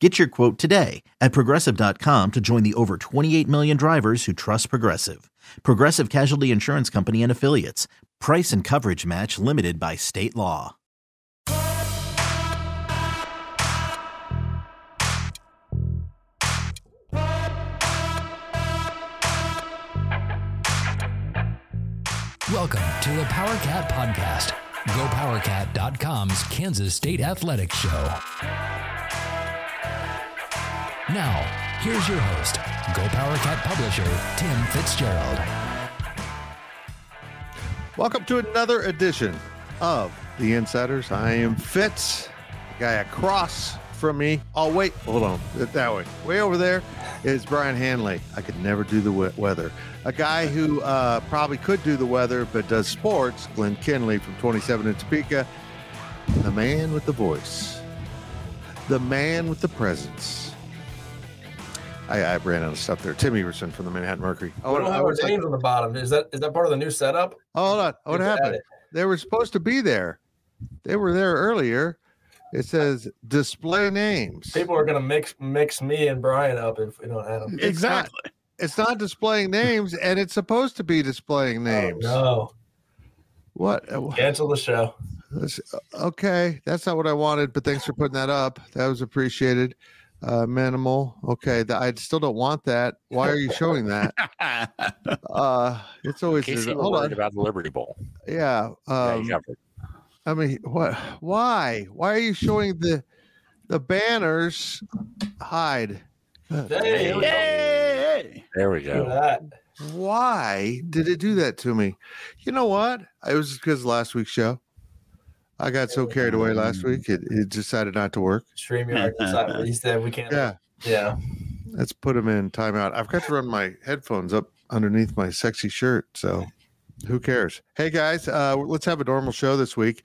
Get your quote today at progressive.com to join the over 28 million drivers who trust Progressive. Progressive Casualty Insurance Company and Affiliates. Price and coverage match limited by state law. Welcome to the Powercat Podcast, GoPowerCat.com's Kansas State Athletics Show. Now, here's your host, GoPowercat publisher, Tim Fitzgerald. Welcome to another edition of The Insiders. I am Fitz, the guy across from me. Oh, wait, hold on. That way. Way over there is Brien Hanley. I could never do the weather. A guy who uh, probably could do the weather but does sports, Glenn Kinley from 27 in Topeka. The man with the voice, the man with the presence. I, I ran out of stuff there. Tim Everson from the Manhattan Mercury. Oh, we don't have our names on the bottom. Is that is that part of the new setup? Oh, hold on. What Just happened? They were supposed to be there. They were there earlier. It says display names. People are gonna mix mix me and Brien up if we don't add them. It's not- It's not displaying names, and it's supposed to be displaying names. Oh, What? uh, cancel the show. Okay, that's not what I wanted, but thanks for putting that up. That was appreciated. Uh, minimal. Okay, th- I still don't want that. Why are you showing that? Uh, it's always case hold worried on. about the Liberty Bowl. Yeah. Yeah, Um, you covered. I mean, what? Why? Why are you showing the the banners? Hide. Hey, here we. Hey! There we go. Why did it do that to me? You know what? It was because last week's show. I got so carried away last week, it, it decided not to work. StreamYard decided he said we can't. Yeah, yeah. let's put them in timeout. I've got to run my headphones up underneath my sexy shirt, so who cares? Hey guys, uh, let's have a normal show this week.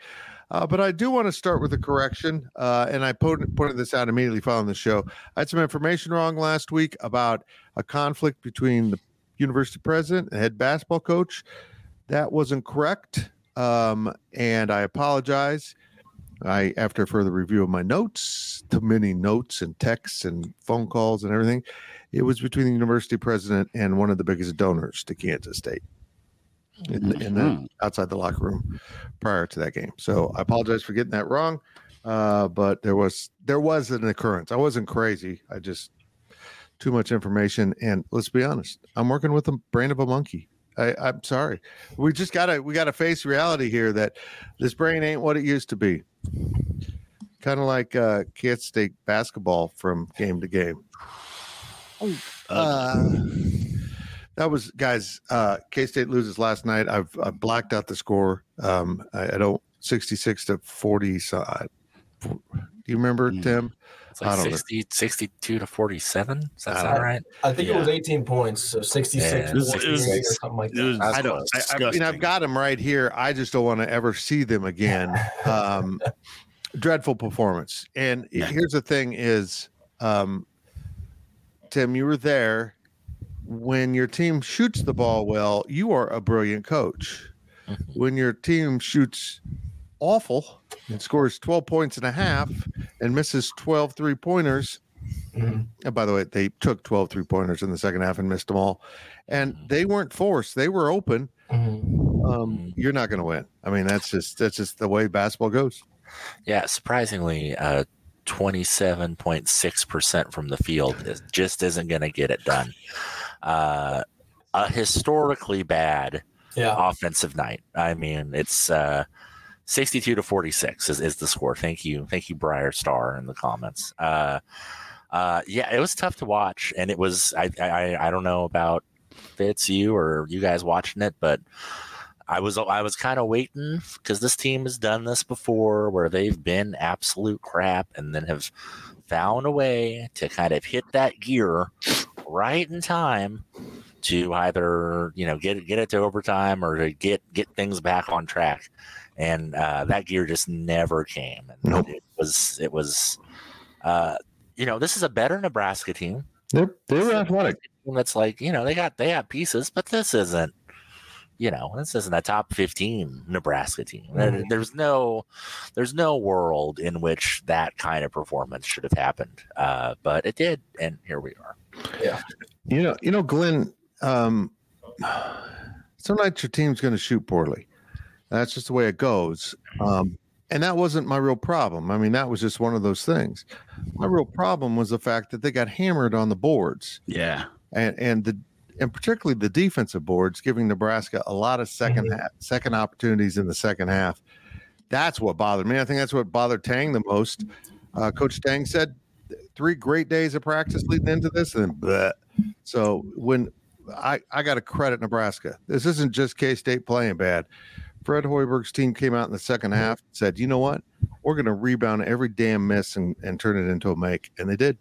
Uh, but I do want to start with a correction, uh, and I pointed, pointed this out immediately following the show. I had some information wrong last week about a conflict between the university president and head basketball coach. That wasn't correct, um, and I apologize. I, after further review of my notes, the many notes and texts and phone calls and everything, it was between the university president and one of the biggest donors to Kansas State in, in the outside the locker room prior to that game. So I apologize for getting that wrong. Uh, but there was there was an occurrence. I wasn't crazy. I just too much information. And let's be honest, I'm working with the brain of a monkey. I, I'm sorry. We just gotta we gotta face reality here that this brain ain't what it used to be. Kind of like uh, Kansas State basketball from game to game. Uh, that was guys. Uh, K State loses last night. I've, I've blacked out the score. Um, I, I don't sixty six to forty. So I, do you remember Mm. Tim? It's like 60, 62 to 47. Does that I sound right? I think it was 18 points, so 66 Yeah, or it was- it was- or something like it was- that. I don't. I, I mean, I've got them right here. I just don't want to ever see them again. Um, dreadful performance. And here's the thing: is um, Tim, you were there when your team shoots the ball well. You are a brilliant coach. Mhm. When your team shoots awful and scores 12 points and a half and misses 12 three pointers. Mhm. And by the way, they took 12 three pointers in the second half and missed them all. And they weren't forced, they were open. Mhm. Um, you're not going to win. I mean, that's just that's just the way basketball goes. Yeah, surprisingly, uh, 27.6% from the field is, just isn't going to get it done. Uh, a historically bad Yeah. offensive night. I mean, it's uh, 62 to 46 is, is the score. Thank you. Thank you, Briar Star, in the comments. Uh, uh, yeah, it was tough to watch. And it was, I, I, I don't know about Fitz, you or you guys watching it, but I was I was kind of waiting because this team has done this before, where they've been absolute crap and then have found a way to kind of hit that gear right in time to either you know get get it to overtime or to get get things back on track. And uh, that gear just never came. And Nope. it was it was uh, you know this is a better Nebraska team They're they're athletic. team that's like you know they got they have pieces, but this isn't you know this isn't a top fifteen Nebraska team. There- Mhm. There's no there's no world in which that kind of performance should have happened, uh, but it did, and here we are. Yeah, you know, you know, Glenn. Um, some nights your team's going to shoot poorly. That's just the way it goes. Um, and that wasn't my real problem. I mean, that was just one of those things. My real problem was the fact that they got hammered on the boards, Yeah. and and the and particularly the defensive boards, giving Nebraska a lot of 2nd Mhm. half, second opportunities in the second half. That's what bothered me. I think that's what bothered Tang the most. Uh, Coach Tang said three great days of practice leading into this, and then bleh. so when I I got to credit Nebraska. This isn't just K State playing bad. Fred Hoiberg's team came out in the second half and said, "You know what? We're going to rebound every damn miss and, and turn it into a make," and they did.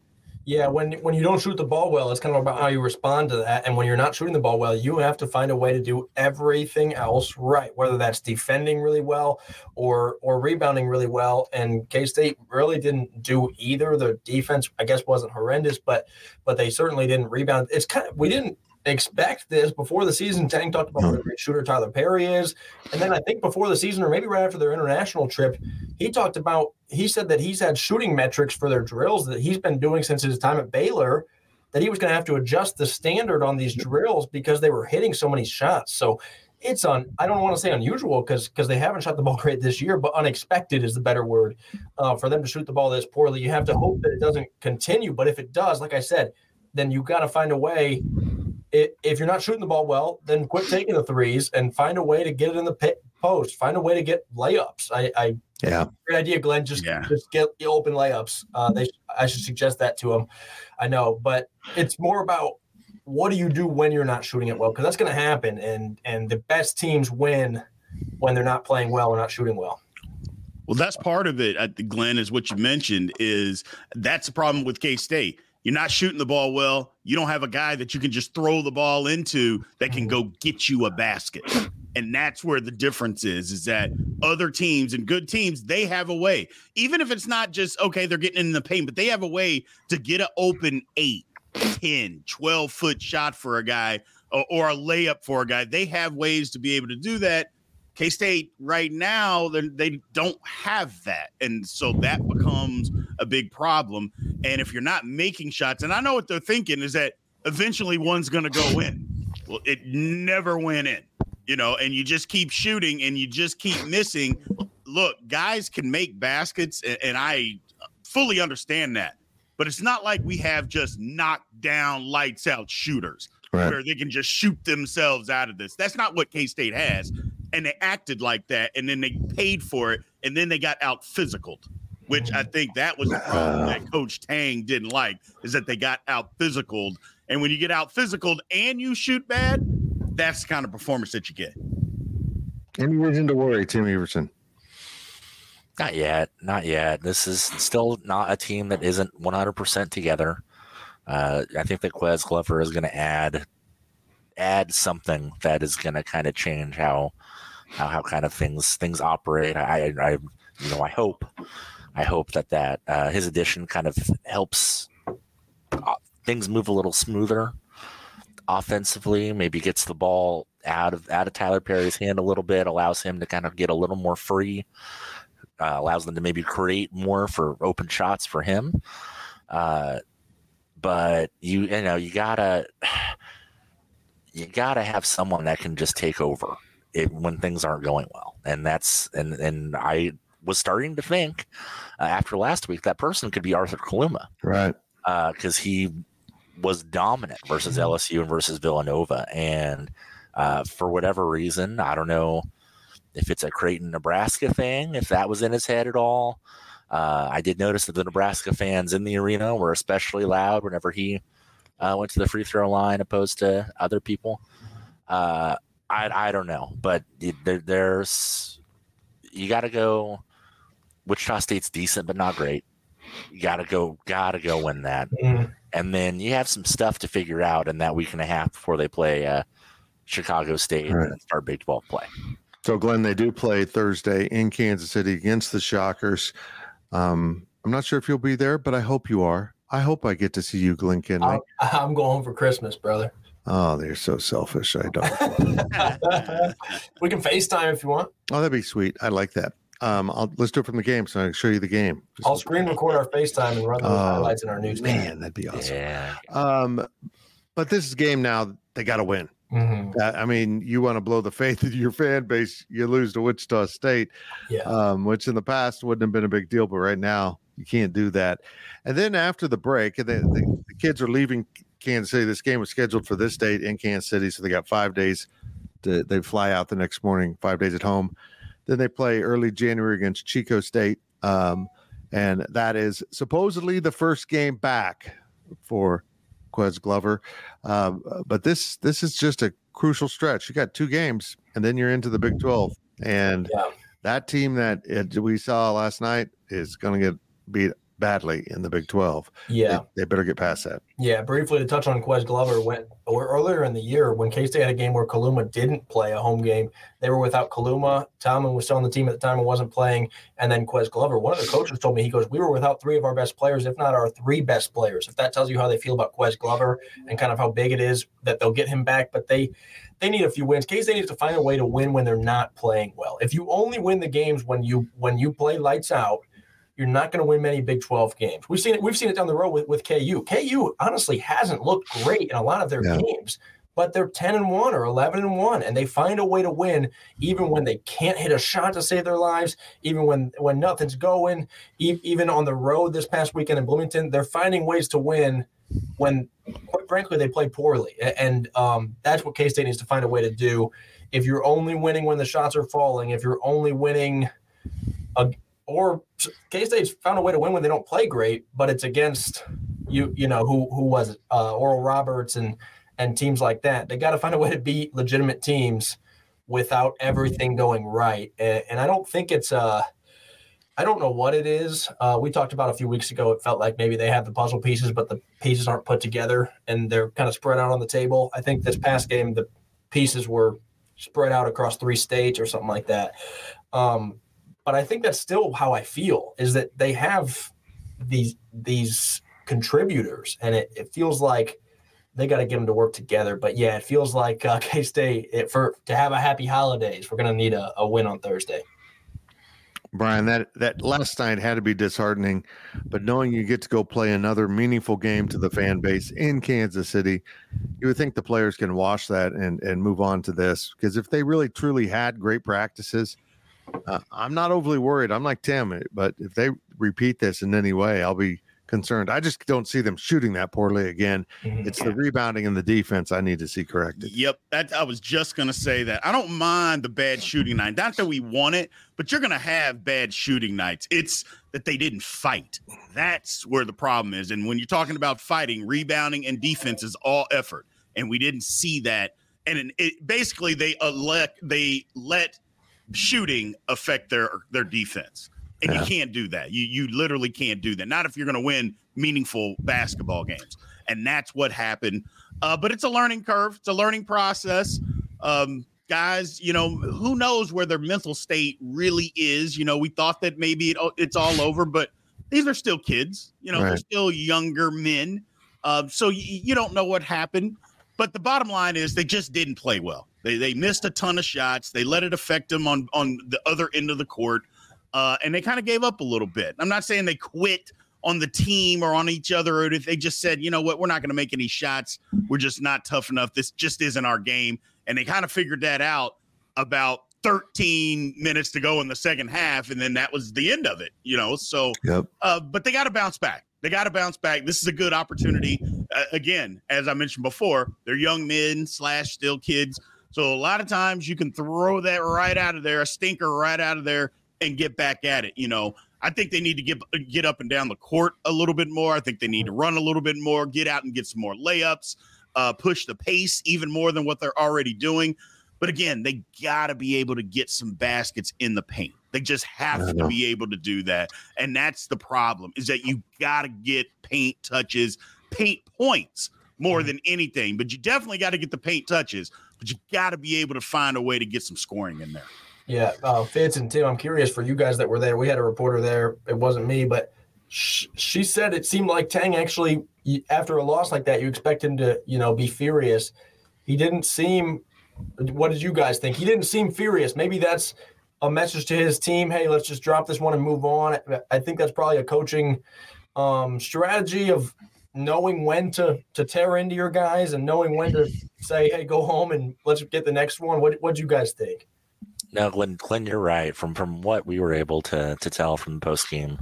Yeah, when when you don't shoot the ball well, it's kind of about how you respond to that. And when you're not shooting the ball well, you have to find a way to do everything else right, whether that's defending really well or or rebounding really well. And K State really didn't do either. The defense, I guess, wasn't horrendous, but but they certainly didn't rebound. It's kind of we didn't expect this before the season. Tang talked about what a great shooter Tylor Perry is, and then I think before the season, or maybe right after their international trip, he talked about he said that he's had shooting metrics for their drills that he's been doing since his time at Baylor that he was going to have to adjust the standard on these drills because they were hitting so many shots. So it's on I don't want to say unusual because because they haven't shot the ball great this year, but unexpected is the better word uh, for them to shoot the ball this poorly. You have to hope that it doesn't continue, but if it does, like I said, then you've got to find a way. I- If you're not shooting the ball well, then quit taking the threes and find a way to get it in the pit post. Find a way to get layups. I, I Yeah, Great idea, Glenn. Just Yeah. just get the open layups. Uh, they I should suggest that to them. I know, but it's more about what do you do when you're not shooting it well because that's going to happen, and and the best teams win when they're not playing well or not shooting well. Well, that's part of it, I think, Glenn, is what you mentioned is that's the problem with K State. You're not shooting the ball well. You don't have a guy that you can just throw the ball into that can go get you a basket. And that's where the difference is, is that other teams and good teams, they have a way, even if it's not just, okay, they're getting in the paint, but they have a way to get an open eight, 10, 12 foot shot for a guy or, or a layup for a guy. They have ways to be able to do that. K State right now, they they don't have that. And so that becomes a big problem. And if you're not making shots, and I know what they're thinking is that eventually one's going to go in. Well, it never went in, you know, and you just keep shooting and you just keep missing. Look, guys can make baskets, and, and I fully understand that. But it's not like we have just knocked down, lights out shooters Right. where they can just shoot themselves out of this. That's not what K State has. And they acted like that, and then they paid for it, and then they got out physicaled, which I think that was the problem that Coach Tang didn't like, is that they got out physicaled. And when you get out physicaled and you shoot bad, that's the kind of performance that you get. any reason to worry, Tim Everson? Not yet, not yet. This is still not a team that isn't 100% together. Uh, I think that Ques Glover is going to add add something that is going to kind of change how how how kind of things things operate. I, I you know I hope I hope that that uh, his addition kind of helps uh, things move a little smoother offensively. Maybe gets the ball out of out of Tylor Perry's hand a little bit, allows him to kind of get a little more free, uh, allows them to maybe create more for open shots for him. Uh, but you you know you gotta you gotta have someone that can just take over it when things aren't going well, and that's and and I was starting to think uh, after last week that person could be Arthur Kaluma, right? Because uh, he was dominant versus Mm-hmm. LSU and versus Villanova, and uh, for whatever reason, I don't know if it's a Creighton, Nebraska thing, if that was in his head at all. Uh, I did notice that the Nebraska fans in the arena were especially loud whenever he uh, went to the free throw line, opposed to other people. I I don't know, but there, there's you got to go. Wichita State's decent, but not great. You got to go, got to go win that, Mhm. and then you have some stuff to figure out in that week and a half before they play uh, Chicago State Right. and start Big Twelve play. So, Glenn, they do play Thursday in Kansas City against the Shockers. Um, I'm not sure if you'll be there, but I hope you are. I hope I get to see you, Glenn Kinley. I'm, I'm going home for Christmas, brother. Oh, they're so selfish. I don't. we can FaceTime if you want. oh, that'd be sweet. I like that. Um, I'll, let's do it from the game so I can show you the game. Just- I'll screen record our FaceTime and run the Oh, highlights in our news. Man, that'd be awesome. Yeah, Um, but this is game now. They got to win. Mhm. Uh, I mean, you want to blow the faith of your fan base, you lose to Wichita State, Yeah. um, which in the past wouldn't have been a big deal, but right now you can't do that. And then after the break, and then the, the kids are leaving Kansas City. This game was scheduled for this date in Kansas City, so they got five days. To, they fly out the next morning, five days at home. Then they play early January against Chicago State, um, and that is supposedly the first game back for Ques Glover. Um, but this this is just a crucial stretch. You got two games, and then you're into the Big Twelve, and Yeah. that team that it, we saw last night is going to get beat badly in the Big Twelve. Yeah. They, they better get past that. Yeah, briefly to touch on Ques Glover, went or earlier in the year when K State had a game where Kaluma didn't play a home game, they were without Kaluma. Tomlin was still on the team at the time and wasn't playing, and then Ques Glover. One of the coaches told me he goes, "We were without three of our best players, if not our three best players." If that tells you how they feel about Ques Glover and kind of how big it is that they'll get him back, but they they need a few wins. K State needs to find a way to win when they're not playing well. If you only win the games when you when you play lights out you're not going to win many Big 12 games. We've seen it. We've seen it down the road with, with KU. KU honestly hasn't looked great in a lot of their Yeah. games, but they're 10 and 1 or 11 and 1 and they find a way to win even when they can't hit a shot to save their lives, even when when nothing's going, e- even on the road this past weekend in Bloomington, they're finding ways to win when quite frankly they play poorly. And um, that's what K-State needs to find a way to do. If you're only winning when the shots are falling, if you're only winning a, or K State's found a way to win when they don't play great, but it's against you. You know who who was it? Uh, Oral Roberts and and teams like that. They got to find a way to beat legitimate teams without everything going right. And, and I don't think it's uh I don't know what it is. Uh, we talked about a few weeks ago. It felt like maybe they have the puzzle pieces, but the pieces aren't put together and they're kind of spread out on the table. I think this past game, the pieces were spread out across three states or something like that. Um, but I think that's still how I feel is that they have these these contributors, and it, it feels like they got to get them to work together. But yeah, it feels like uh, K State for to have a happy holidays. We're gonna need a, a win on Thursday. Brien, that that last night had to be disheartening, but knowing you get to go play another meaningful game to the fan base in Kansas City, you would think the players can wash that and and move on to this because if they really truly had great practices, uh, I'm not overly worried. I'm like Tim, but if they repeat this in any way, I'll be concerned. I just don't see them shooting that poorly again. It's the rebounding and the defense I need to see corrected. Yep, that I was just gonna say that. I don't mind the bad shooting night. Not that we want it, but you're gonna have bad shooting nights. It's that they didn't fight. That's where the problem is. And when you're talking about fighting, rebounding and defense is all effort, and we didn't see that. And it, basically, they elect they let shooting affect their their defense. And Yeah. you can't do that. You you literally can't do that. Not if you're going to win meaningful basketball games. And that's what happened. Uh, but it's a learning curve. It's a learning process. Um, guys, you know, who knows where their mental state really is? You know, we thought that maybe it, it's all over, but these are still kids. You know, they're still younger men. Uh, so you, you don't know what happened. But the bottom line is they just didn't play well. They they missed a ton of shots. They let it affect them on on the other end of the court, uh, and they kind of gave up a little bit. I'm not saying they quit on the team or on each other, or if they just said, you know what, we're not going to make any shots. We're just not tough enough. This just isn't our game. And they kind of figured that out about 13 minutes to go in the second half, and then that was the end of it. You know, so Yep. uh, but they got to bounce back. They got to bounce back. This is a good opportunity. Uh, again, as I mentioned before, they're young men slash still kids. So a lot of times you can throw that right out of there, a stinker right out of there, and get back at it. You know, I think they need to get get up and down the court a little bit more. I think they need to run a little bit more, get out and get some more layups, uh, push the pace even more than what they're already doing. But again, they got to be able to get some baskets in the paint. They just have to know. be able to do that. And that's the problem is that you got to get paint touches, paint points more than anything. But you definitely got to get the paint touches, but you got to be able to find a way to get some scoring in there. Yeah, uh, Fitz and Tim, I'm curious for you guys that were there. We had a reporter there. It wasn't me, but sh- she said it seemed like Tang actually, after a loss like that, you expect him to, you know, be furious. He didn't seem. What did you guys think? He didn't seem furious. Maybe that's a message to his team. Hey, let's just drop this one and move on. I think that's probably a coaching um, strategy of knowing when to to tear into your guys and knowing when to say, "Hey, go home and let's get the next one." What what do you guys think? No, Glenn, Glenn, you're right. From from what we were able to to tell from the post game,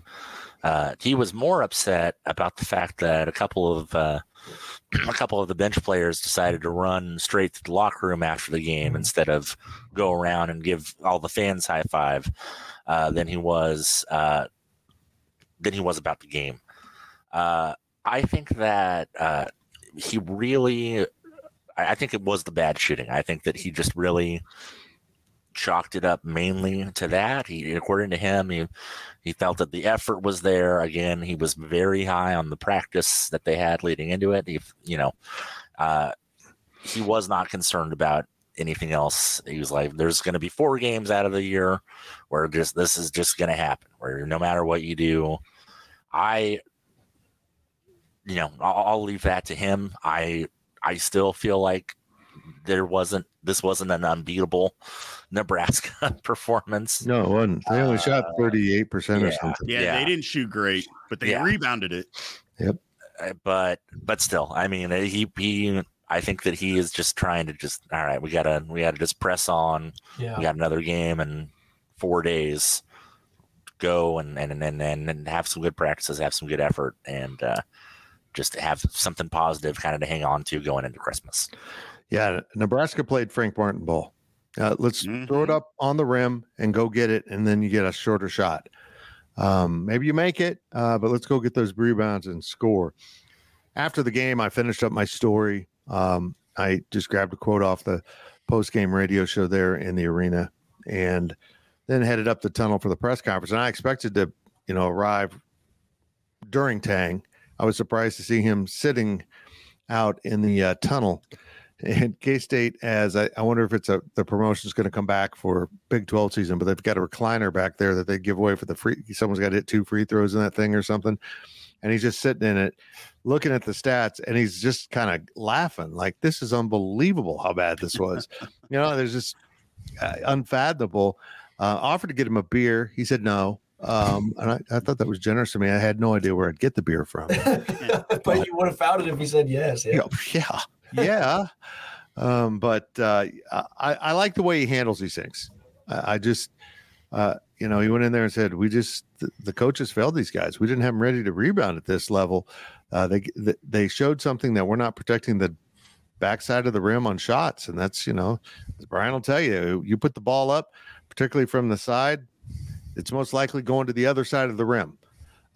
uh, he was more upset about the fact that a couple of uh, a couple of the bench players decided to run straight to the locker room after the game instead of go around and give all the fans high five uh, than he was uh, than he was about the game. Uh, I think that uh, he really, I I think it was the bad shooting. I think that he just really chalked it up mainly to that. He, according to him, he he felt that the effort was there. Again, he was very high on the practice that they had leading into it. He, you know, uh, he was not concerned about anything else. He was like, "There's going to be four games out of the year where just this is just going to happen. Where no matter what you do, I." You know, I'll, I'll leave that to him. I I still feel like there wasn't this wasn't an unbeatable Nebraska performance. No, it wasn't. They only shot Uh, 38% or something. Yeah, Yeah. they didn't shoot great, but they Yeah. rebounded it. Uh, but but still, I mean, uh, he he. I think that he is just trying to just all right. We gotta we gotta just press on. Yeah. We got another game in four days. Go and and and and, and have some good practices, have some good effort, and uh, just have something positive kind of to hang on to going into Christmas. Yeah, Nebraska played Frank Martin ball. Uh, let's throw it Mhm. up on the rim and go get it, and then you get a shorter shot. Um, maybe you make it, uh, but let's go get those rebounds and score. After the game, I finished up my story. Um, I just grabbed a quote off the post game radio show there in the arena, and then headed up the tunnel for the press conference. And I expected to, you know, arrive during Tang. I was surprised to see him sitting out in the uh, tunnel. And K State, as I, I wonder if it's a the promotion's going to come back for Big Twelve season, but they've got a recliner back there that they give away for the free. Someone's got to hit two free throws in that thing or something, and he's just sitting in it, looking at the stats, and he's just kind of laughing like this is unbelievable how bad this was. you know, there's just uh, unfathomable. Uh, offered to get him a beer, he said no. Um, and I, I thought that was generous of me. I had no idea where I'd get the beer from. but you would have found it if he said yes. Yeah. yeah, yeah. Um, but uh, I, I like the way he handles these things. I, I just, uh, you know, he went in there and said, "We just the, the coaches failed these guys. We didn't have them ready to rebound at this level. Uh, they they showed something that we're not protecting the backside of the rim on shots, and that's you know, Brien will tell you, you put the ball up, particularly from the side, it's most likely going to the other side of the rim."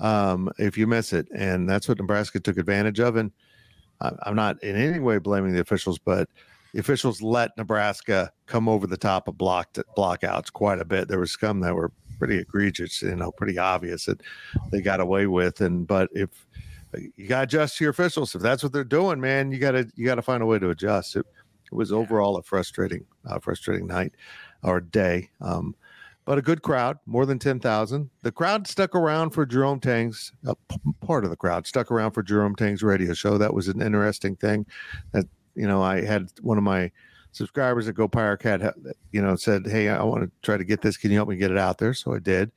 um, if you miss it. And that's what Nebraska took advantage of. And I'm not in any way blaming the officials, but the officials let Nebraska come over the top of blocked blockouts quite a bit. There was some that were pretty egregious, you know, pretty obvious that they got away with. And but if you got to adjust to your officials, if that's what they're doing, man, you got to you got to find a way to adjust. It, it was overall a frustrating, uh, frustrating night or day. Um, but a good crowd, more than 10,000. The crowd stuck around for Jerome Tang's, uh, part of the crowd stuck around for Jerome Tang's radio show. That was an interesting thing. That, you know, I had one of my subscribers at Go you know, said, "Hey, I want to try to get this. Can you help me get it out there?" So I did,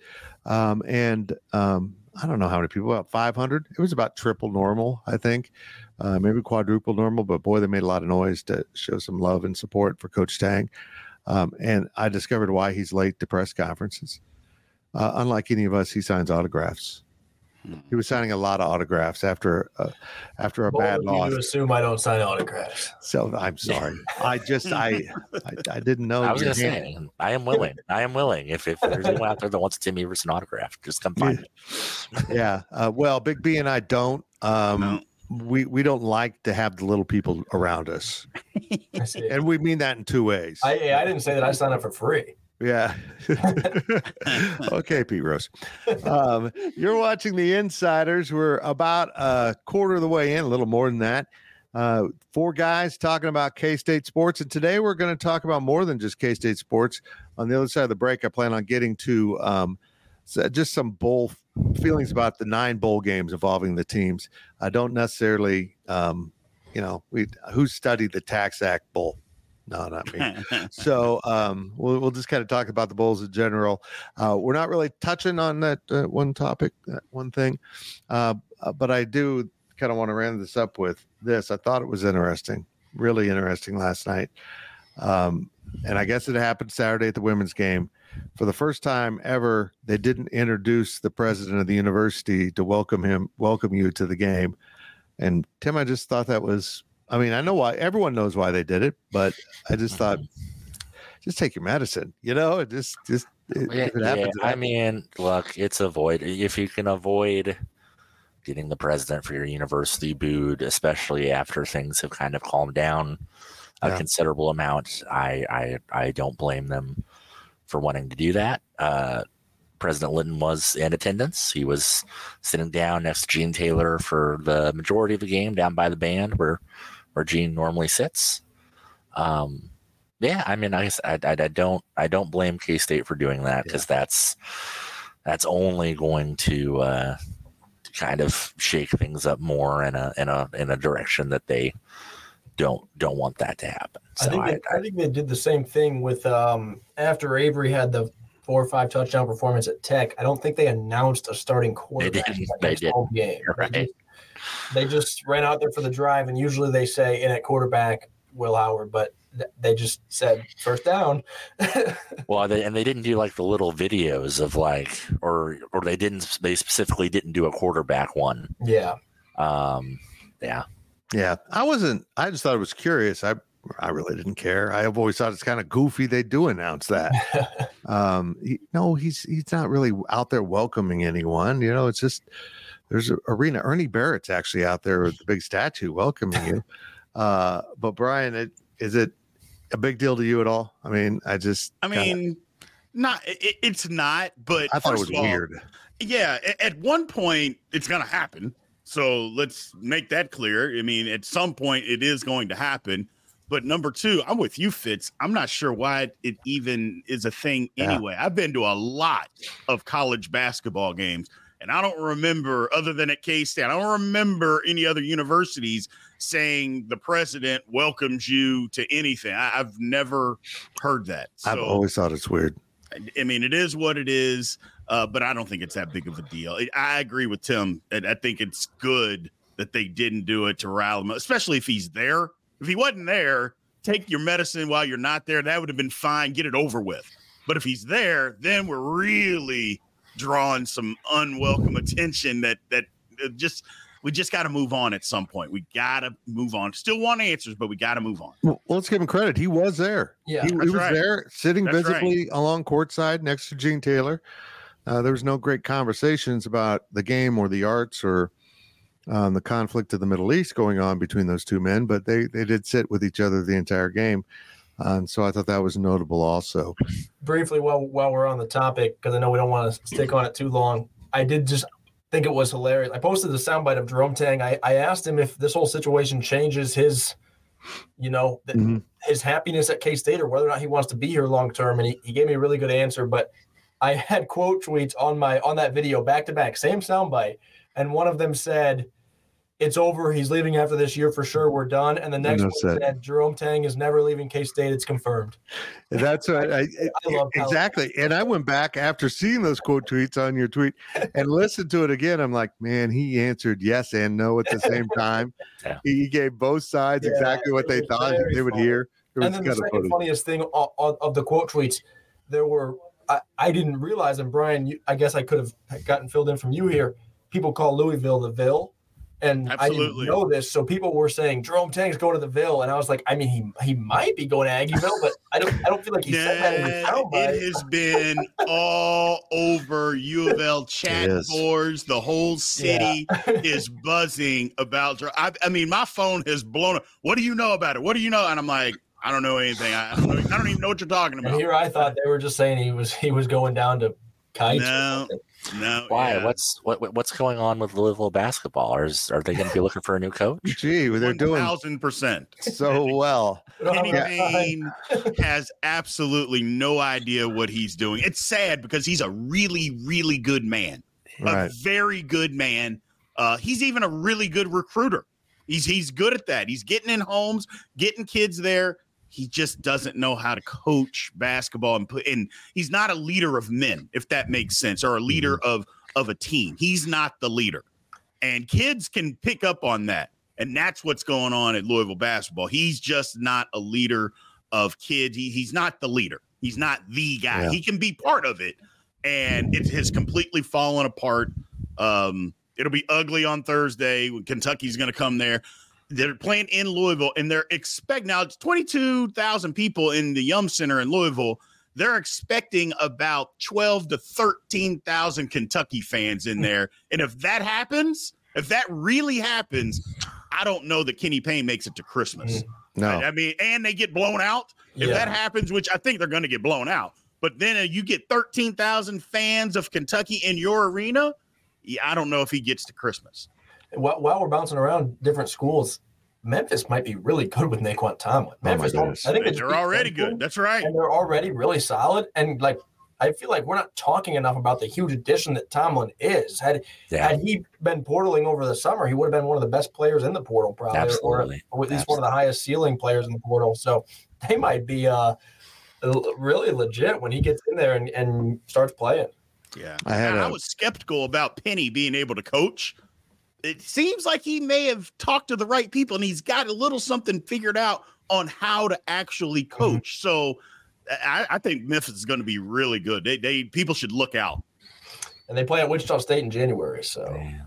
um, and um, I don't know how many people, about 500. It was about triple normal, I think, uh, maybe quadruple normal. But boy, they made a lot of noise to show some love and support for Coach Tang. Um, and I discovered why he's late to press conferences. Uh, unlike any of us, he signs autographs. He was signing a lot of autographs after uh, after a Bold bad of you loss. To assume I don't sign autographs. So I'm sorry. I just I, I I didn't know. I was your gonna say, I am willing. I am willing. If if there's anyone out there that wants a Tim Everson autograph, just come find me. Yeah. Uh, well, Big B and I don't. Um, No. We we don't like to have the little people around us, and we mean that in two ways. I, I didn't say that I signed up for free. Yeah. okay, Pete Rose. Um, you're watching The Insiders. We're about a quarter of the way in, a little more than that. Uh, four guys talking about K State sports. And today we're going to talk about more than just K State sports. On the other side of the break, I plan on getting to um, just some bowl feelings about the nine bowl games involving the teams. I don't necessarily, um, you know, we who studied the TaxAct Bowl. No, not me so um, we'll, we'll just kind of talk about the bowls in general. Uh, we're not really touching on that uh, one topic, that one thing, uh, uh, but I do kind of want to round this up with this. I thought it was interesting, really interesting last night, um, and I guess it happened Saturday at the women's game. For the first time ever, they didn't introduce the president of the university to welcome him, welcome you to the game. And Tim, I just thought that was I mean, I know why everyone knows why they did it, but I just mm-hmm. thought, just take your medicine, you know, it just, just, it, Yeah, it yeah, happens, it I mean, look, it's avoid if you can avoid getting the president for your university booed, especially after things have kind of calmed down a Yeah. considerable amount. I, I I don't blame them for wanting to do that. Uh, President Linton was in attendance. He was sitting down next to Gene Taylor for the majority of the game, down by the band where where Gene normally sits. Um, yeah, I mean, I, I, I, don't I don't blame K State for doing that because that's that's only going to uh, to kind of shake things up more in a in a in a direction that they don't don't want that to happen. So I think I, they, I, think they did the same thing with um, after Avery had the four or five touchdown performance at Tech. I don't think they announced a starting quarterback. didn't. They didn't. game. Right. They, just, they just ran out there for the drive, and usually they say in at quarterback Will Howard, but they just said first down. Well, they, and they didn't do like the little videos of like, or or they didn't. They specifically didn't do a quarterback one. yeah, Um, yeah, yeah, I wasn't, I just thought it was curious. I, I really didn't care. I've always thought it's kind of goofy. They do announce that. um, he, no, he's, he's not really out there welcoming anyone. You know, it's just, there's a arena. Ernie Barrett's actually out there with the big statue welcoming you. Uh, but Brien, it, is it a big deal to you at all? I mean, I just, I kinda- mean, not it, it's not, but I thought it was of all, weird. Yeah, a- at one point it's going to happen. So let's make that clear. I mean, at some point it is going to happen. But number two, I'm with you, Fitz. I'm not sure why it even is a thing Yeah. anyway. I've been to a lot of college basketball games, and I don't remember, other than at K State, I don't remember any other universities saying the president welcomes you to anything. I, I've never heard that. I've always thought it's weird. I mean, it is what it is, uh, but I don't think it's that big of a deal. I- agree with Tim. and I think it's good that they didn't do it to rile him, especially if he's there. If he wasn't there, take your medicine while you're not there. That would have been fine. Get it over with. But if he's there, then we're really drawing some unwelcome attention. That that just we just got to move on at some point. We got to move on. Still want answers, but we got to move on. Well, let's give him credit. He was there. Yeah, he, he was right. there, sitting That's right. visibly along courtside next to Gene Taylor. Uh, there was no great conversations about the game or the arts or um, the conflict of the Middle East going on between those two men, but they they did sit with each other the entire game, uh, and so I thought that was notable also. briefly while while we're on the topic because I know we don't want to stick on it too long. I did just think it was hilarious. I posted the soundbite of Jerome Tang. I, I asked him if this whole situation changes his, you know, Mhm. his happiness at K State or whether or not he wants to be here long term. And he, he gave me a really good answer. But I had quote tweets on my on that video back to back, same soundbite, and one of them said, it's over. He's leaving after this year for sure. We're done. And the next one said. said Jerome Tang is never leaving K State. It's confirmed. That's what I, I love how- exactly. And I went back after seeing those quote tweets on your tweet and listened to it again. I'm like, man, he answered yes and no at the same time. Yeah. He gave both sides Yeah, exactly what they thought very they would funny. hear. It was And then the of second funny. funniest thing of, of, of the quote tweets, there were I, I didn't realize, and Brien, you, I guess I could have gotten filled in from you here. People call Louisville the Ville, and I didn't know this. So people were saying Jerome Tang's going to the Ville, and I was like, I mean, he he might be going to Aggieville, but I don't I don't feel like he said that in his Nah, soundbite. it has been all over U of L chat boards. The whole city is buzzing about. Jer- I, I mean, my phone has blown up. What do you know about it? What do you know? And I'm like, I don't know anything. I, I don't know. I don't even know what you're talking And about. here I thought they were just saying he was he was going down to kites. or No. Something. No, Why? yeah. What's what what- what's going on with Louisville basketball? Or is, are they going to be looking for a new coach? Gee, they're doing thousand percent. so well. We Kenny. Payne has absolutely no idea what he's doing. It's sad because he's a really, really good man, Right. a very good man. Uh, he's even a really good recruiter. He's he's good at that. He's getting in homes, getting kids there. He just doesn't know how to coach basketball and put in. He's not a leader of men, if that makes sense, or a leader of of a team. He's not the leader, and kids can pick up on that. And that's what's going on at Louisville basketball. He's just not a leader of kids. He, he's not the leader. He's not the guy. Yeah. He can be part of it, and it has completely fallen apart. Um, it'll be ugly on Thursday. when Kentucky's going to come there. They're playing in Louisville, and they're expect now it's twenty two thousand people in the Yum Center in Louisville. They're expecting about twelve to thirteen thousand Kentucky fans in there, and if that happens, if that really happens, I don't know that Kenny Payne makes it to Christmas. No. I, I mean, and they get blown out. If Yeah. that happens, which I think they're going to get blown out, but then uh, you get 13,000 fans of Kentucky in your arena. Yeah, I don't know if he gets to Christmas. While, while we're bouncing around different schools, Memphis might be really good with Nae'Qwan Tomlin. Memphis, goodness. I think They're already good. That's right. and they're already really solid. And like, I feel like we're not talking enough about the huge addition that Tomlin is. Had Yeah, had he been portaling over the summer, he would have been one of the best players in the portal, probably, Absolutely. or, or at least one of the highest ceiling players in the portal. So they might be uh, really legit when he gets in there and, and starts playing. Yeah. I had I a- was skeptical about Penny being able to coach. It seems like he may have talked to the right people and he's got a little something figured out on how to actually Mm-hmm. coach. So I, I think Memphis is going to be really good. They, they people should look out. And they play at Wichita State in January. So I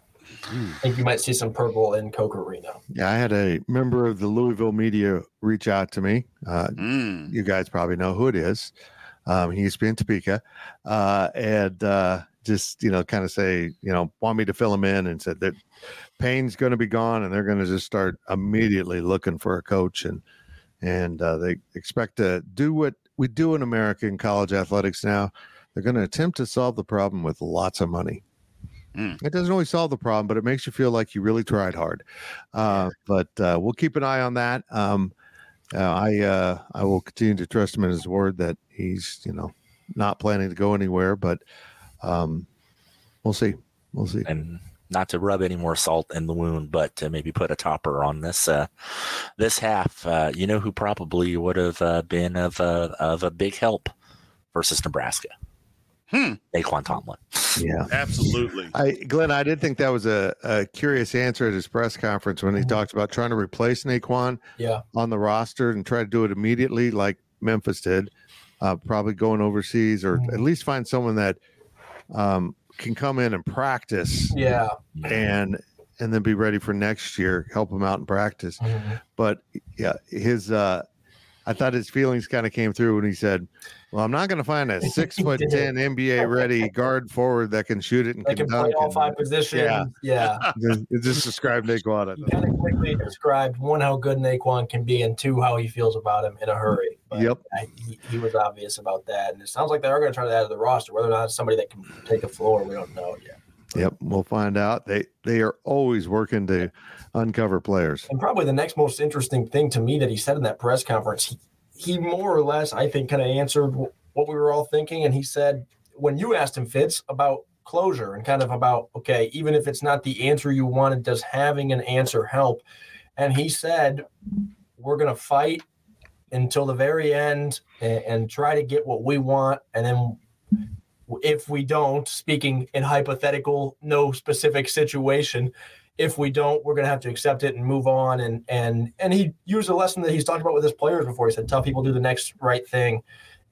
think you might see some purple in Koch Arena. Yeah, I had a member of the Louisville media reach out to me. Uh, Mm. you guys probably know who it is. Um, he used to be in Topeka, uh, and uh, just you know, kind of say, you know, want me to fill him in, and said that Payne's going to be gone, and they're going to just start immediately looking for a coach, and and uh, they expect to do what we do in America in college athletics now. They're going to attempt to solve the problem with lots of money. Mm. It doesn't always solve the problem, but it makes you feel like you really tried hard. Uh, but uh, we'll keep an eye on that. Um, uh, I uh, I will continue to trust him in his word that he's you know not planning to go anywhere, but um, we'll see. We'll see. and not to rub any more salt in the wound, but to maybe put a topper on this uh, this half. Uh, you know who probably would have uh, been of a of a big help versus Nebraska. Hmm. Nae'Qwan Tomlin. Yeah. Absolutely. I Glenn, I did think that was a, a curious answer at his press conference when he talked about trying to replace Nae'Qwan Yeah. on the roster and try to do it immediately, like Memphis did. Uh, probably going overseas, or at least find someone that um, can come in and practice Yeah. and and then be ready for next year. Help him out in practice. But yeah, his uh, I thought his feelings kind of came through when he said, "Well, I'm not going to find a six foot ten NBA ready guard forward that can shoot it and They can play dunk." all and- five positions. Yeah. Yeah. Just, just described Nae'Qwan. Thought. kind of quickly described one, how good Nae'Qwan can be, and two, how he feels about him in a hurry. But Yep. I, he, he was obvious about that. And it sounds like they are going to try to add to the roster. Whether or not it's somebody that can take a floor, we don't know yet. Yep, we'll find out. They they are always working to uncover players. And probably the next most interesting thing to me that he said in that press conference, he, he more or less, I think, kind of answered what we were all thinking. And he said, when you asked him, Fitz, about closure and kind of about okay, even if it's not the answer you wanted, does having an answer help? And he said, "We're going to fight until the very end and, and try to get what we want, and then." If we don't, speaking in hypothetical, no specific situation, if we don't, we're going to have to accept it and move on. And and and he used a lesson that he's talked about with his players before. He said, "Tell people do the next right thing."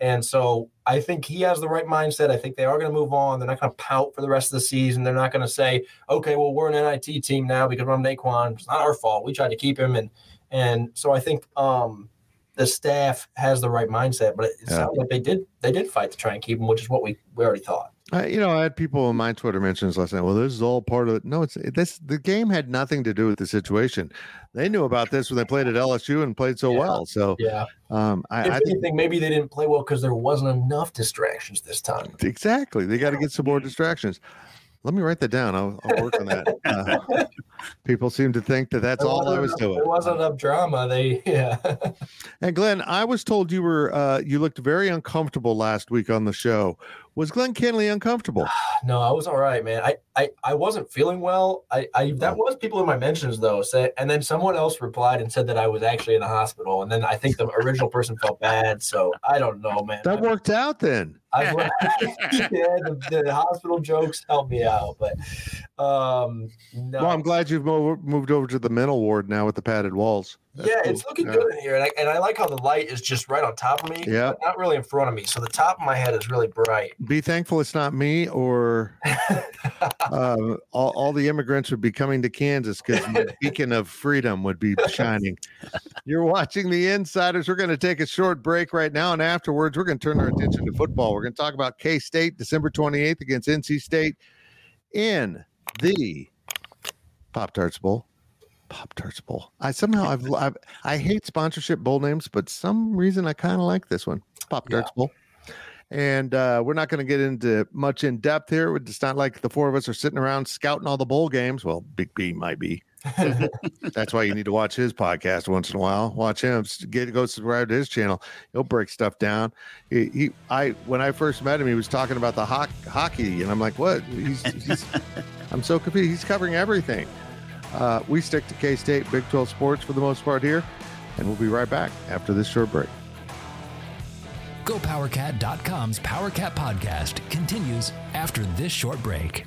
And so I think he has the right mindset. I think they are going to move on. They're not going to pout for the rest of the season. They're not going to say, "Okay, well, we're an NIT team now because we're Nae'Qwan. It's not our fault. We tried to keep him." And and so I think um, the staff has the right mindset. But it, it yeah. sounds like they did they did fight to try and keep him, which is what we we already thought. I, you know, I had people in my Twitter mentions last night. Well, this is all part of it. No, it's this. The game had nothing to do with the situation. They knew about this when they played at LSU and played so yeah. well. So yeah, um, I, I anything, think, maybe they didn't play well because there wasn't enough distractions this time. Exactly, they got to get some more distractions. Let me write that down. I'll, I'll work on that. Uh, people seem to think that that's all I was enough, doing. There wasn't enough drama. They yeah. and Glenn, I was told you were uh, you looked very uncomfortable last week on the show. Was Glenn Kinley uncomfortable? no, I was all right, man. I, I I wasn't feeling well. I, I oh. that oh. was people in my mentions though. Say, and then someone else replied and said that I was actually in the hospital. And then I think the original person felt bad. So I don't know, man. That worked out then. I, yeah, the, the, hospital jokes helped me out, but um, no. Well, I'm glad you've moved over to the mental ward now with the padded walls. That's yeah, cool. it's looking yeah. good in here, and I, and I like how the light is just right on top of me. Yeah, not really in front of me, so the top of my head is really bright. Be thankful it's not me, or uh, all, all the immigrants would be coming to Kansas because the beacon of freedom would be shining. You're watching the Insiders. We're going to take a short break right now, and afterwards, we're going to turn our attention to football. We're going to talk about K State December 28th against NC State in the Pop Tarts Bowl. Pop Tarts Bowl. I somehow I've, I've, i hate sponsorship bowl names, but some reason I kind of like this one. Pop Tarts yeah. Bowl. And uh, we're not going to get into much in depth here. It's not like the four of us are sitting around scouting all the bowl games. Well, Big B might be. That's why you need to watch his podcast once in a while. Watch him. Get go subscribe to his channel. He'll break stuff down. He, he I when I first met him, he was talking about the ho- hockey, and I'm like, what? He's, he's I'm so confused. He's covering everything. Uh, we stick to K State Big 12 sports for the most part here, and we'll be right back after this short break. GoPowercat.com's Powercat podcast continues after this short break.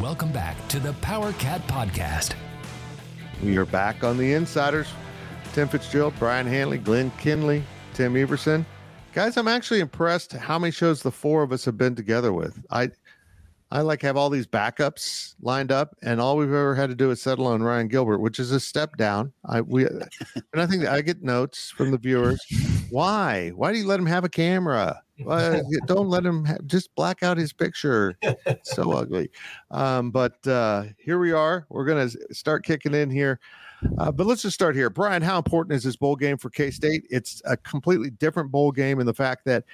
Welcome back to the Powercat Podcast. We are back on the Insiders. Tim Fitzgerald, Brien Hanley, Glenn Kinley, Tim Everson. Guys, I'm actually impressed how many shows the four of us have been together with. I I like have all these backups lined up, and all we've ever had to do is settle on Ryan Gilbert, which is a step down. I we and I think I get notes from the viewers. Why? Why do you let him have a camera? Well, don't let him have, just black out his picture. so ugly. Um, but uh, here we are. We're going to start kicking in here. Uh, but let's just start here. Brien, how important is this bowl game for K State? It's a completely different bowl game in the fact that,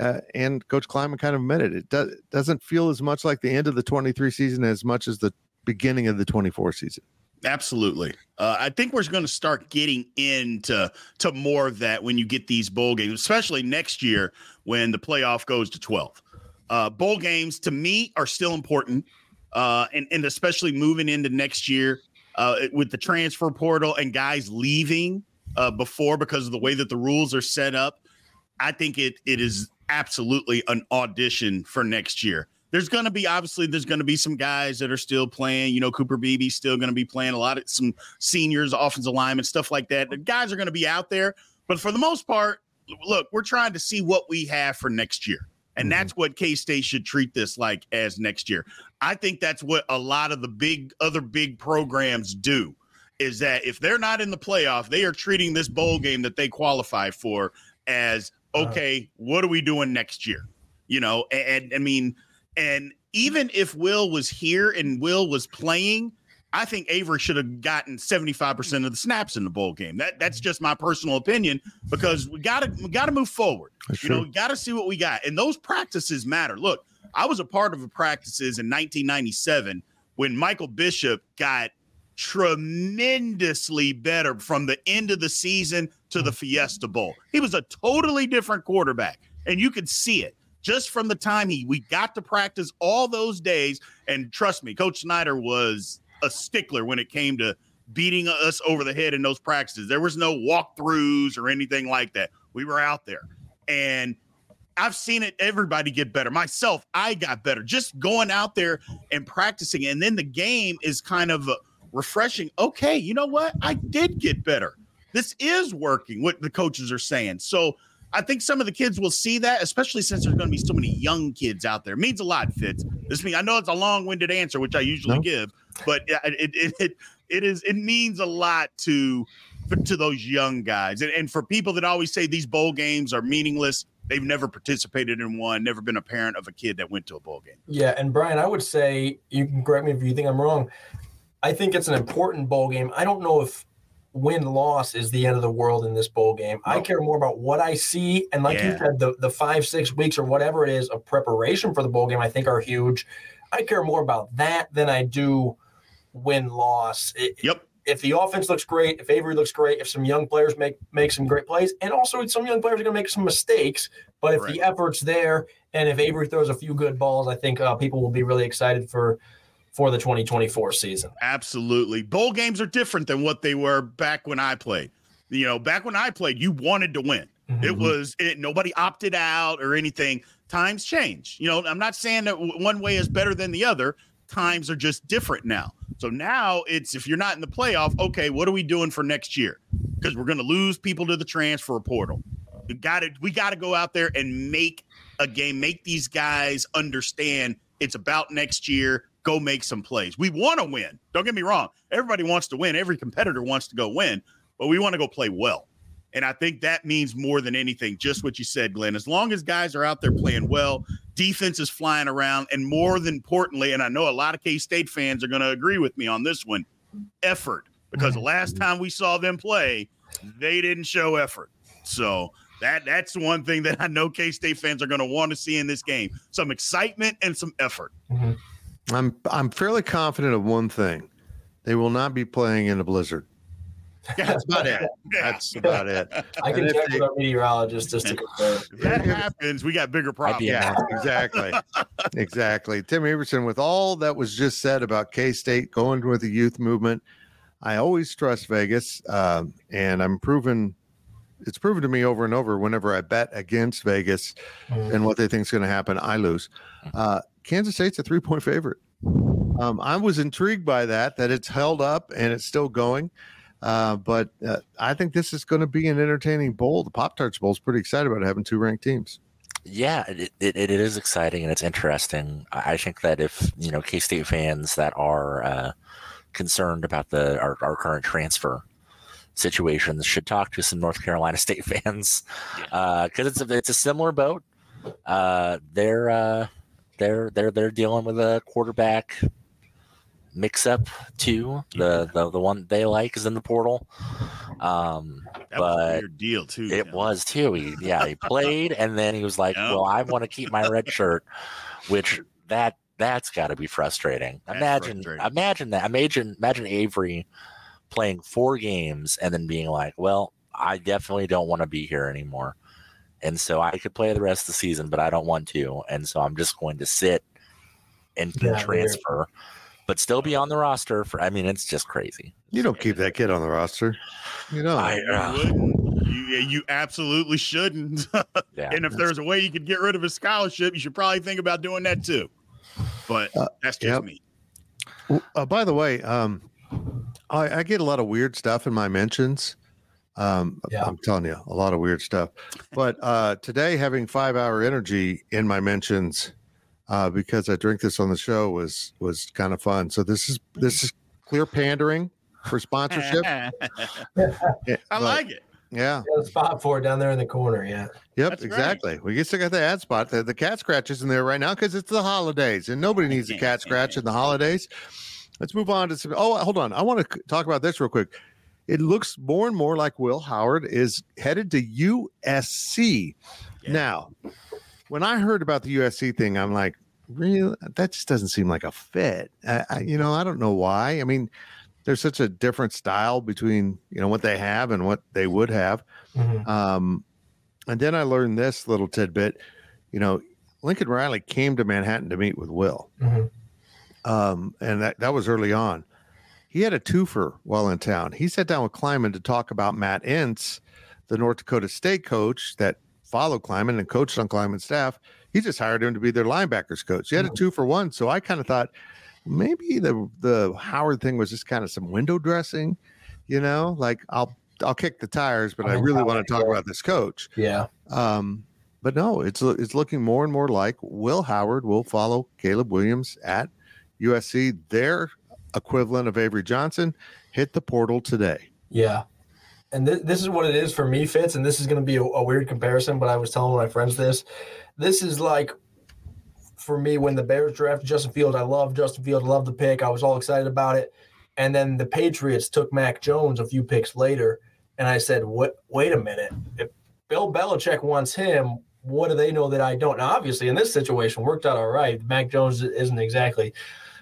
uh, and Coach Klieman kind of admitted it do- doesn't feel as much like the end of the 23 season as much as the beginning of the 24 season. Absolutely. Uh, I think we're going to start getting into to more of that when you get these bowl games, especially next year when the playoff goes to 12. Uh, bowl games to me are still important, uh, and and especially moving into next year uh, with the transfer portal and guys leaving uh, before because of the way that the rules are set up. I think it it is absolutely an audition for next year there's going to be obviously there's going to be some guys that are still playing. You know, Cooper Beebe's still going to be playing a lot of some seniors, offensive linemen, stuff like that. The guys are going to be out there, but for the most part, look, we're trying to see what we have for next year. And mm-hmm. that's what K State should treat this like as next year. I think that's what a lot of the big other big programs do is that if they're not in the playoff, they are treating this bowl game that they qualify for as uh-huh. okay, what are we doing next year? You know, and, and I mean, and even if Will was here and Will was playing, I think Avery should have gotten 75% of the snaps in the bowl game. That that's just my personal opinion because we gotta we gotta move forward. That's you know, true. we gotta see what we got. And those practices matter. Look, I was a part of the practices in 1997 when Michael Bishop got tremendously better from the end of the season to the Fiesta Bowl. He was a totally different quarterback, and you could see it just from the time he we got to practice all those days. And trust me, Coach Snyder was a stickler when it came to beating us over the head in those practices. There was no walkthroughs or anything like that. We were out there, and I've seen it. Everybody get better. Myself, I got better just going out there and practicing. And then the game is kind of uh, refreshing. Okay, you know what? I did get better. This is working. What the coaches are saying. So I think some of the kids will see that, especially since there's going to be so many young kids out there. It means a lot, Fitz. This mean I know it's a long-winded answer, which I usually No. give, but it it, it it it is it means a lot to to those young guys. And, and for people that always say these bowl games are meaningless, they've never participated in one, never been a parent of a kid that went to a bowl game. Yeah, and Brien, I would say you can correct me if you think I'm wrong. I think it's an important bowl game. I don't know if win loss is the end of the world in this bowl game. I care more about what I see, and like you said, the the five six weeks or whatever it is of preparation for the bowl game, I think are huge. I care more about that than I do win loss. Yep. If the offense looks great, if Avery looks great, if some young players make make some great plays, and also some young players are going to make some mistakes, but if the effort's there and if Avery throws a few good balls, I think uh, people will be really excited for for the 2024 season. Absolutely. Bowl games are different than what they were back when I played. You know, back when I played, you wanted to win. It mm-hmm. was it, nobody opted out or anything. Times change. You know, I'm not saying that one way is better than the other. Times are just different now. So now it's if you're not in the playoff, okay, what are we doing for next year? Because we're going to lose people to the transfer portal. We got to we got to go out there and make a game, make these guys understand it's about next year. Go make some plays. We want to win. Don't get me wrong. Everybody wants to win. Every competitor wants to go win, but we want to go play well. And I think that means more than anything, just what you said, Glenn. As long as guys are out there playing well, defense is flying around, and more than importantly, and I know a lot of K State fans are going to agree with me on this one effort. Because the last mm-hmm. time we saw them play, they didn't show effort. So that that's one thing that I know K State fans are going to want to see in this game: some excitement and some effort. Mm-hmm. I'm I'm fairly confident of one thing. They will not be playing in a blizzard. That's about it. That's about it. I can And if check they- with our meteorologist just to confirm. If that happens, we got bigger problems. Yeah, exactly. exactly. Tim Everson, with all that was just said about K State going with the youth movement, I always trust Vegas. Um, and I'm proven, it's proven to me over and over whenever I bet against Vegas and what they think is going to happen, I lose. Uh, Kansas State's a three point favorite. Um, I was intrigued by that, that it's held up and it's still going. Uh, but uh, I think this is going to be an entertaining bowl. The Pop Tarts Bowl is pretty excited about having two ranked teams. Yeah, it, it, it is exciting and it's interesting. I I think that if you know K State fans that are uh, concerned about the our, our current transfer situations should talk to some North Carolina State fans because it's a it's a similar boat. Uh, they're uh, they're they're they're dealing with a quarterback mix up too. The, the the one they like is in the portal. Um, That was a but weird deal too. it Tim. was too. He yeah, he played and then he was like, Yeah. "Well, I want to keep my red shirt," which that that's got to be frustrating. That's imagine frustrating. imagine that. Imagine imagine Avery playing four games and then being like, "Well, I definitely don't want to be here anymore." And so I could play the rest of the season, but I don't want to. And so I'm just going to sit and Yeah, weird. transfer, but still be on the roster for. I mean, it's just crazy. You don't keep that kid on the roster. You know, I, You uh, wouldn't. You, you absolutely shouldn't. yeah. and if there's a way you could get rid of his scholarship, you should probably think about doing that too. But Uh, that's just yep. me. Uh, by the way, um, I, I get a lot of weird stuff in my mentions. Um, Yeah. I'm telling you, a lot of weird stuff. But uh, today, having five hour energy in my mentions uh, because I drink this on the show was was kind of fun. So this is this is clear pandering for sponsorship. I Yeah, but- like it. Yeah. A spot for it down there in the corner. Yeah. Yep, That's right. exactly. We still got the ad spot. The, the cat scratch is in there right now because it's the holidays and nobody needs a cat scratch in the holidays. Let's move on to some. Oh, hold on. I want to talk about this real quick. It looks more and more like Will Howard is headed to USC. Yeah. Now, when I heard about the USC thing, I'm like, really? That just doesn't seem like a fit. I, I, you know, I don't know why. I mean, there's such a different style between you know what they have and what they would have. Mhm. Um, and then I learned this little tidbit. You know, Lincoln Riley came to Manhattan to meet with Will, Mhm. um, and that, that was early on. He had a twofer while in town. He sat down with Klieman to talk about Matt Entz, the North Dakota State coach that followed Klieman and coached on Klieman's staff. He just hired him to be their linebackers coach. He had a two for one. So I kind of thought maybe the the Howard thing was just kind of some window dressing, you know, like I'll I'll kick the tires, but I Oh, really want to talk about this coach. Yeah. Um, but no, it's it's looking more and more like Will Howard will follow Caleb Williams at USC. Their equivalent of Avery Johnson hit the portal today. Yeah. And th- this is what it is for me, Fitz. And this is going to be a, a weird comparison, but I was telling my friends this. This is like for me when the Bears drafted Justin Fields. I love Justin Fields. I love the pick. I was all excited about it. And then the Patriots took Mac Jones a few picks later. And I said, what, wait a minute. If Bill Belichick wants him, what do they know that I don't? Now, obviously, in this situation, worked out all right. Mac Jones isn't exactly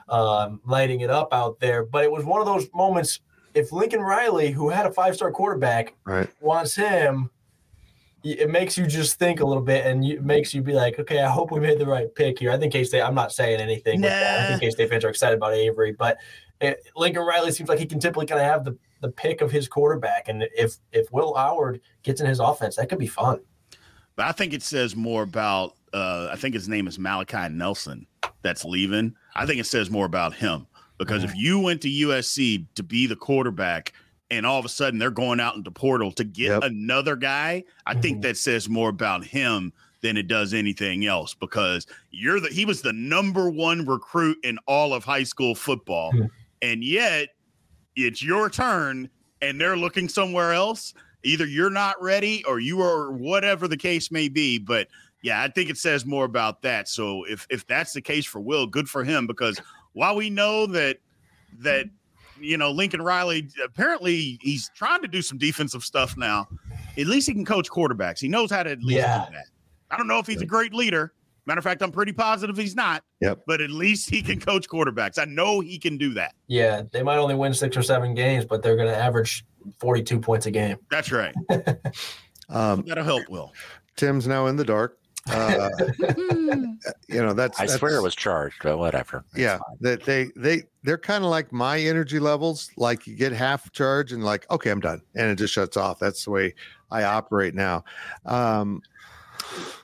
um, lighting it up out there, but it was one of those moments. If Lincoln Riley, who had a five star quarterback, Right. wants him, it makes you just think a little bit and you, it makes you be like, okay, I hope we made the right pick here. I think K State, I'm not saying anything. with that. I think K State fans are excited about Avery, but it, Lincoln Riley seems like he can typically kind of have the, the pick of his quarterback. And if, if Will Howard gets in his offense, that could be fun. But I think it says more about. Uh, I think his name is Malachi Nelson. That's leaving. I think it says more about him because if you went to USC to be the quarterback, and all of a sudden they're going out into portal to get Yep. another guy, I think Mhm. that says more about him than it does anything else because you're the he was the number one recruit in all of high school football, Mhm. and yet it's your turn and they're looking somewhere else either you're not ready or you are whatever the case may be but yeah i think it says more about that. So if if that's the case for will good for him because while we know that that you know lincoln riley apparently he's trying to do some defensive stuff now at least he can coach quarterbacks. He knows how to at least Yeah. do that. I don't know if he's a great leader. Matter of fact i'm pretty positive he's not Yep. but at least he can coach quarterbacks. I know he can do that. Yeah, they might only win six or seven games, but they're going to average 42 points a game. that's right. Um, that'll help will. Tim's now in the dark. Uh, you know that's. I swear it was charged, but whatever. It's yeah, fine. that they they they're kind of like my energy levels. Like you get half charge and like, okay, I'm done, and it just shuts off. That's the way I operate now. Um,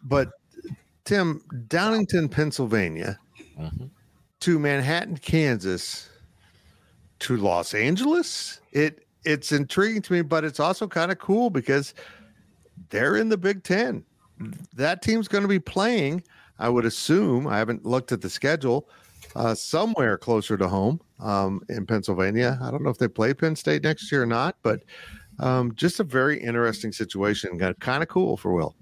but Tim, Downingtown, Pennsylvania, Mhm. to Manhattan, Kansas, to Los Angeles. It it's intriguing to me, but it's also kind of cool because they're in the Big Ten. That team's going to be playing. I would assume. I haven't looked at the schedule. Uh, somewhere closer to home um, in Pennsylvania. I don't know if they play Penn State next year or not, but um, just a very interesting situation. Kind of cool for Will.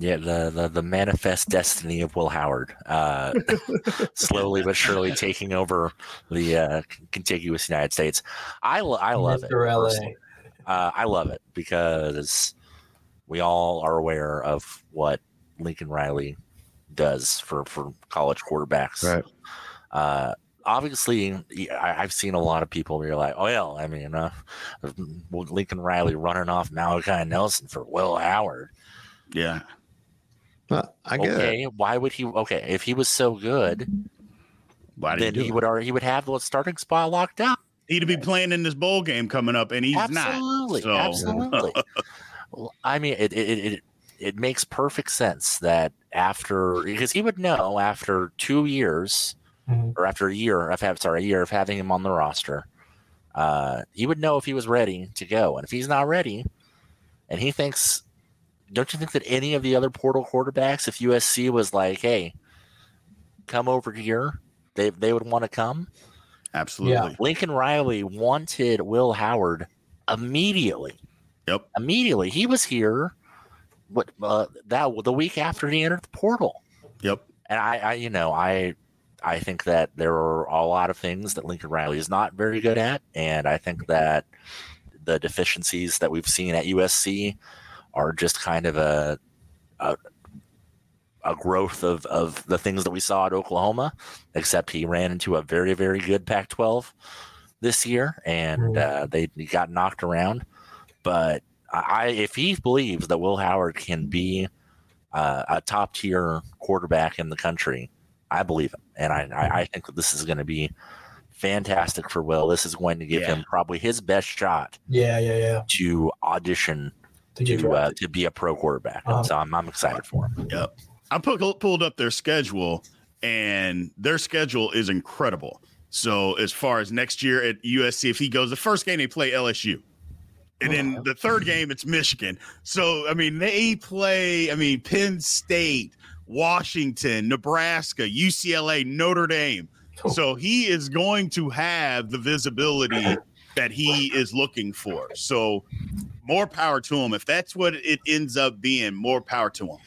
Yeah, the, the the manifest destiny of Will Howard, uh, slowly but surely taking over the uh, contiguous United States. I I love it. Mr. LA. personally. Uh, I love it because we all are aware of what Lincoln Riley does for for college quarterbacks. Right. Uh, obviously, I, I've seen a lot of people where you're like, oh, well, I mean, uh, Lincoln Riley running off Malachi Nelson for Will Howard. yeah Well, I get it. okay, why would he? Okay, if he was so good, why then he, he would already he would have the starting spot locked up. he'd be playing in this bowl game coming up and he's absolutely, not so absolutely. Well, I mean, it, it it it makes perfect sense that after because he would know after two years Mhm. or after a year of have sorry a year of having him on the roster, uh, he would know if he was ready to go, and if he's not ready, and he thinks. Don't you think that any of the other portal quarterbacks, if USC was like, "Hey, come over here," they they would want to come. absolutely Lincoln Riley wanted Will Howard immediately. Yep. Immediately, he was here. What uh, that the week after he entered the portal, Yep. and I, I, you know, I, I think that there are a lot of things that Lincoln Riley is not very good at, and I think that the deficiencies that we've seen at USC are just kind of a, a a growth of, of the things that we saw at Oklahoma, except he ran into a very, very good Pac 12 this year and uh, they he got knocked around. But I, if he believes that Will Howard can be uh, a top tier quarterback in the country, I believe him. And I, I, I think that this is going to be fantastic for Will. This is going to give Yeah. him probably his best shot Yeah, yeah, yeah. to audition To to, uh, to be a pro quarterback. Uh-huh. So I'm, I'm excited for him. Yep. I put, pulled up their schedule, and their schedule is incredible. So as far as next year at USC, if he goes, the first game they play LSU. And then the third game, it's Michigan. So, I mean, they play, I mean, Penn State, Washington, Nebraska, UCLA, Notre Dame. So he is going to have the visibility that he is looking for. So more power to him. If that's what it ends up being, more power to him.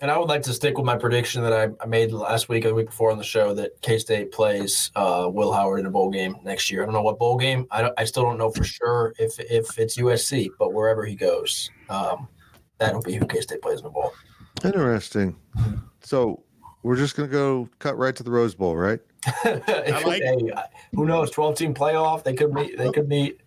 And I would like to stick with my prediction that I, I made last week or the week before on the show that K State plays uh, Will Howard in a bowl game next year. I don't know what bowl game. I, don't, I still don't know for sure if if it's USC, but wherever he goes, um, that'll be who K State plays in the bowl. Interesting. So we're just gonna go cut right to the Rose Bowl, right? I like- who knows? Twelve team playoff. They could meet. They could meet.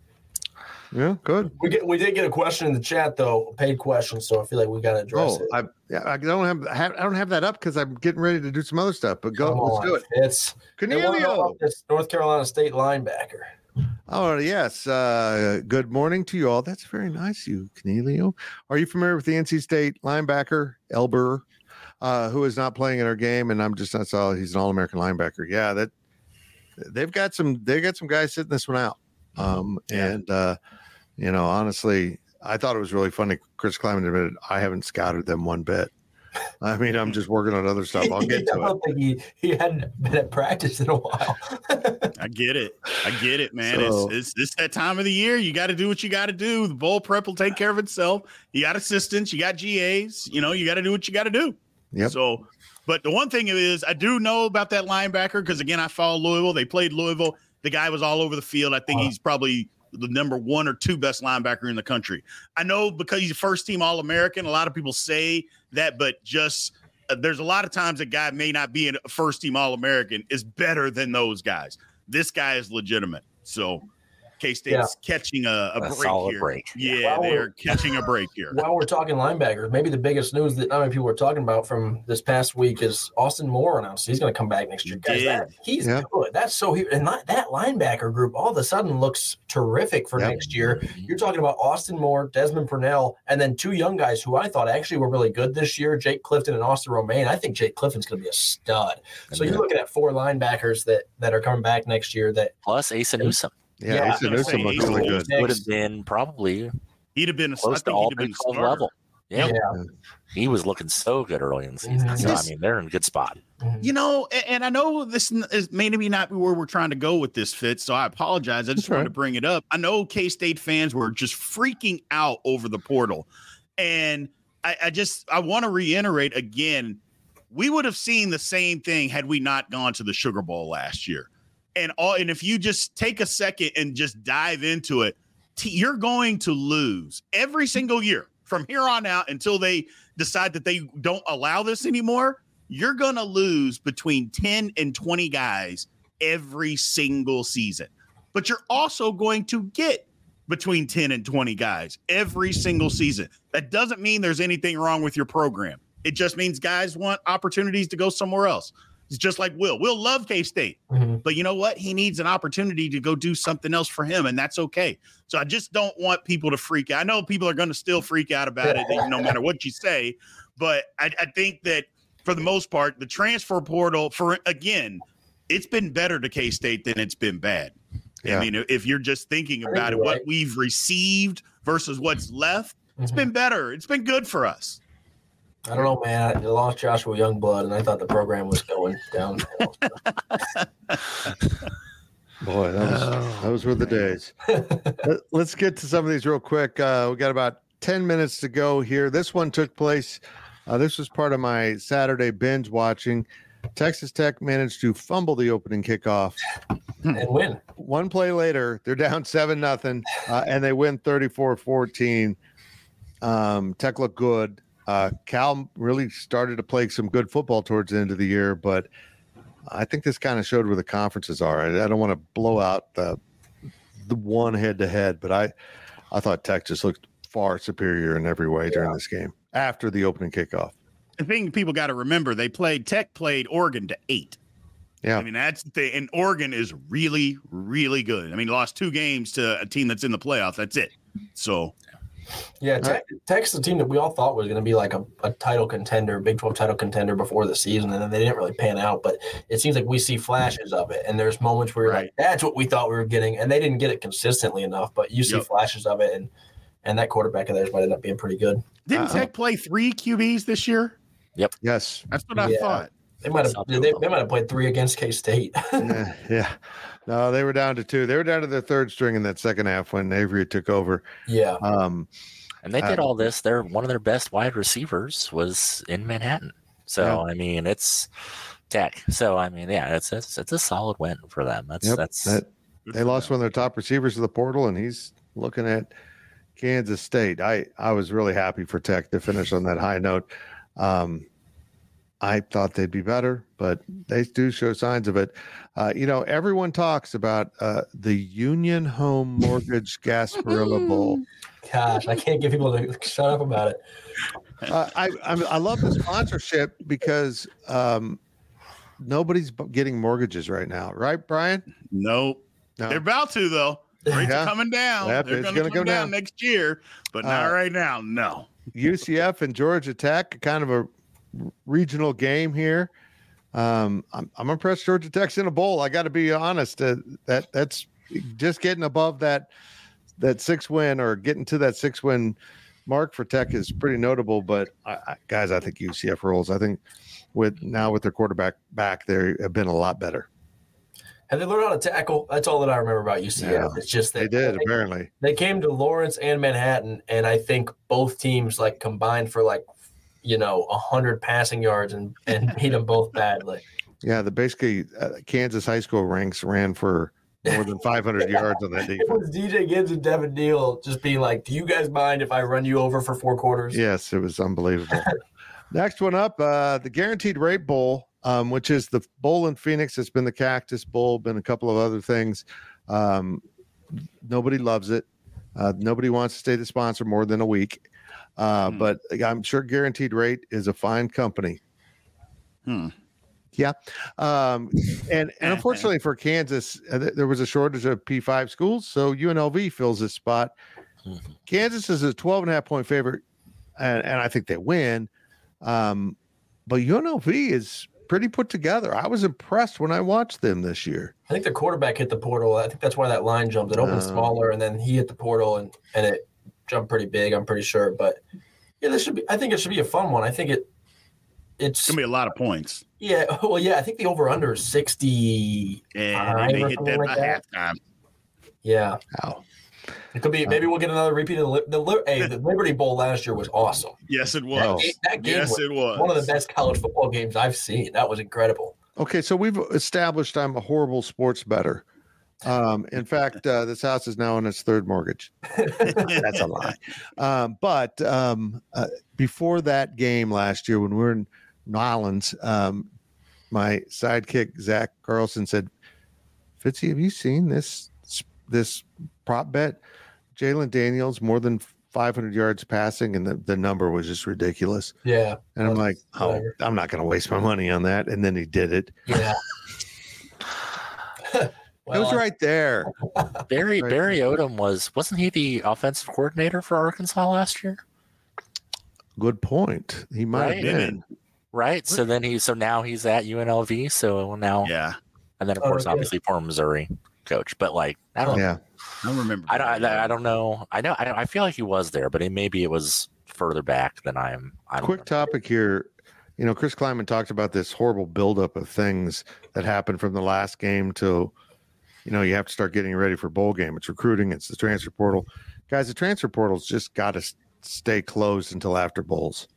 Yeah, good. We get. We did get a question in the chat though, a paid question. So I feel like we got to address Oh, it. I yeah, I don't have, I have I don't have that up because I'm getting ready to do some other stuff. But go, Come let's on, do it. It's Cornelio. North Carolina State linebacker. Oh yes. Uh, good morning to you all. That's very nice, you Cornelio. Are you familiar with the NC State linebacker Elber, uh, who is not playing in our game? And I'm just not saw he's an All American linebacker. Yeah, that they've got some they got some guys sitting this one out. Um, and uh, you know, honestly, I thought it was really funny. Chris Klieman admitted I haven't scouted them one bit. I mean, I'm just working on other stuff. I'll get to it. he, he hadn't been at practice in a while. I get it. I get it, man. So- it's, it's it's that time of the year. You got to do what you got to do. The bowl prep will take care of itself. You got assistants. You got GAs. You know, you got to do what you got to do. Yep. So, but the one thing is, I do know about that linebacker because again, I follow Louisville. They played Louisville. The guy was all over the field. I think Uh-huh. he's probably the number one or two best linebacker in the country. I know because he's a first team All American. A lot of people say that, but just uh, there's a lot of times a guy may not be a first team All American is better than those guys. This guy is legitimate. So K State's Yeah. catching a, a, A break solid here. break. Yeah, Well, they're catching a break here. While we're talking linebackers, maybe the biggest news that not many people are talking about from this past week is Austin Moore announced he's going to come back next year. Guys, did. that, he's Yeah. good. That's so he and that, that linebacker group all of a sudden looks terrific for Yep. next year. Mm-hmm. You're talking about Austin Moore, Desmond Purnell, and then two young guys who I thought actually were really good this year, Jake Clifton and Austin Romaine. I think Jake Clifton's going to be a stud. So you're looking at four linebackers that that are coming back next year that Plus Asa Newsom Yeah, Yeah, yeah I was gonna Newsom looks really good. would have been probably He'd have been, close to think all he'd been Big a 12 level. Yeah. Yeah. he was looking so good early in the season. So I mean, they're in a good spot. Mm-hmm. You know, a- and I know this n- is maybe not where we're trying to go with this fit, so I apologize. I just That's wanted right. to bring it up. I know K State fans were just freaking out over the portal, and I, I just I want to reiterate again: we would have seen the same thing had we not gone to the Sugar Bowl last year. And all, and if you just take a second and just dive into it, you're going to lose every single year from here on out until they decide that they don't allow this anymore you're going to lose between 10 and 20 guys every single season. But you're also going to get between 10 and 20 guys every single season. That doesn't mean there's anything wrong with your program. It just means guys want opportunities to go somewhere else. It's just like Will. Will love K State, Mhm. but you know what? He needs an opportunity to go do something else for him, and that's okay. So I just don't want people to freak out. I know people are going to still freak out about it, no matter what you say. But I, I think that for the most part, the transfer portal for again, it's been better to K State than it's been bad. Yeah. I mean, if you're just thinking think about it, you're what we've received versus what's left, it's Mhm. been better. It's been good for us. I don't know, man. I lost Joshua Youngblood, and I thought the program was going down. Boy, that was, that Those were the days. Let- Let's get to some of these real quick. Uh, we got about 10 minutes to go here. This one took place. Uh, this was part of my Saturday binge watching. Texas Tech managed to fumble the opening kickoff. and win. One play later, they're down 7 nothing, uh, and they win 34 14. Um, Tech looked good. Uh, Cal really started to play some good football towards the end of the year, but I think this kind of showed where the conferences are. I, I don't want to blow out the the one head to head, but I I thought Tech just looked far superior in every way during this game after the opening kickoff. The thing people got to remember, they played Tech played Oregon to eight. Yeah. I mean that's the. And Oregon is really, really good. I mean, lost two games to a team that's in the playoff. That's it. So Yeah, Tech, Tech's the team that we all thought was going to be like a, a title contender, Big 12 title contender before the season, and then they didn't really pan out. But it seems like we see flashes of it, and there's moments where you're like, that's what we thought we were getting, and they didn't get it consistently enough. But you see Yep. flashes of it, and and that quarterback of theirs might end up being pretty good. didn't Uh-uh. Tech play three QBs this year? Yep. Yes. That's what I Yeah. thought. They might have they, they might have played three against K State. yeah, yeah. No, they were down to two. They were down to their third string in that second half when Avery took over. yeah, Um, And they did Uh, all this. They're one of their best wide receivers was in Manhattan. So I mean, it's Tech. So I mean, yeah, it's it's, it's a solid win for them. That's Yep, that's that, they lost one of their top receivers to the portal, and he's looking at Kansas State. I I was really happy for Tech to finish on that high note. Um, I thought they'd be better, but they do show signs of it. Uh, you know, everyone talks about uh, the Union Home Mortgage Gasparilla Bowl. gosh, I can't get people to shut up about it. Uh, I I'm, I love the sponsorship because um, nobody's getting mortgages right now, right, Brien? Nope. No. They're about to though. Rates Yeah. are coming down. Yep, They're going to gonna come come down, down. next year, but not Uh, right now. No. UCF and Georgia Tech, kind of a regional game here. Um, I'm, I'm impressed Georgia Tech's in a bowl. I got to be honest. Uh, that that's just getting above that that six win or getting to that six win mark for Tech is pretty notable. But I, I, guys, I think UCF rolls. I think with now with their quarterback back, they have been a lot better. And they learned how to tackle. That's all that I remember about UCF. Yeah, it's just They did apparently. they came to Lawrence and Manhattan, and I think both teams like combined for like you know hundred passing yards and and beat them both badly. Yeah, the basically uh, Kansas high school ranks ran for more than 500 yards on that It was DJ Giddens and Devin Neal just being like, "Do you guys mind if I run you over for four quarters?" Yes, it was unbelievable. Next one up, uh, the Guaranteed Rate Bowl, um, which is the bowl in Phoenix. It's been the Cactus Bowl, been a couple of other things. Um, nobody loves it. Uh, nobody wants to stay the sponsor more than a week. Uh, Hmm. But I'm sure Guaranteed Rate is a fine company. Hmm. Yeah. Um, and, and unfortunately for Kansas, uh, th- there was a shortage of P5 schools. So UNLV fills this spot. Kansas is a 12 and a half point favorite, and, and I think they win. Um, but UNLV is pretty put together. I was impressed when I watched them this year. I think the quarterback hit the portal. I think that's why that line jumped. It opened Uh. smaller, and then he hit the portal, and and it jumped pretty big. I'm pretty sure, but yeah, this should be. I think it should be a fun one. I think it. It's It's going to be a lot of points. yeah. Well, yeah. I think the over under is sixty. And they hit that like by that. halftime. Yeah, Wow. it could be. Maybe we'll get another repeat of the the, hey, the Liberty Bowl last year was awesome. Yes, it was. That, that game Yes, was it was. one of the best college football games I've seen. That was incredible. Okay, so we've established I'm a horrible sports better. Um, in fact, uh, this house is now on its third mortgage. That's a lie. Um, but um, uh, before that game last year, when we were in Nolans, um, my sidekick Zach Carlson said, "Fitzy, have you seen this this prop bet? Jalon Daniels more than 500 yards passing, and the, the number was just ridiculous." Yeah. And I'm like, "Oh, Whatever. I'm not going to waste my money on that." And then he did it. Yeah. it was right there. Barry Right. Barry Odom was wasn't he the offensive coordinator for Arkansas last year? Good point. He might Right. have been. Right. So then he so now he's at UNLV. So now Yeah. and then of Oh, course okay. obviously former Missouri coach. But like I don't Yeah. I don't remember. I don't I, I don't know. I know I, don't- I feel like he was there, but it, maybe it was further back than I'm. I don't Quick know. topic here. You know, Chris Klieman talked about this horrible buildup of things that happened from the last game to you know, you have to start getting ready for bowl game. It's recruiting, it's the transfer portal. Guys, the transfer portal's just got to stay closed until after bowls.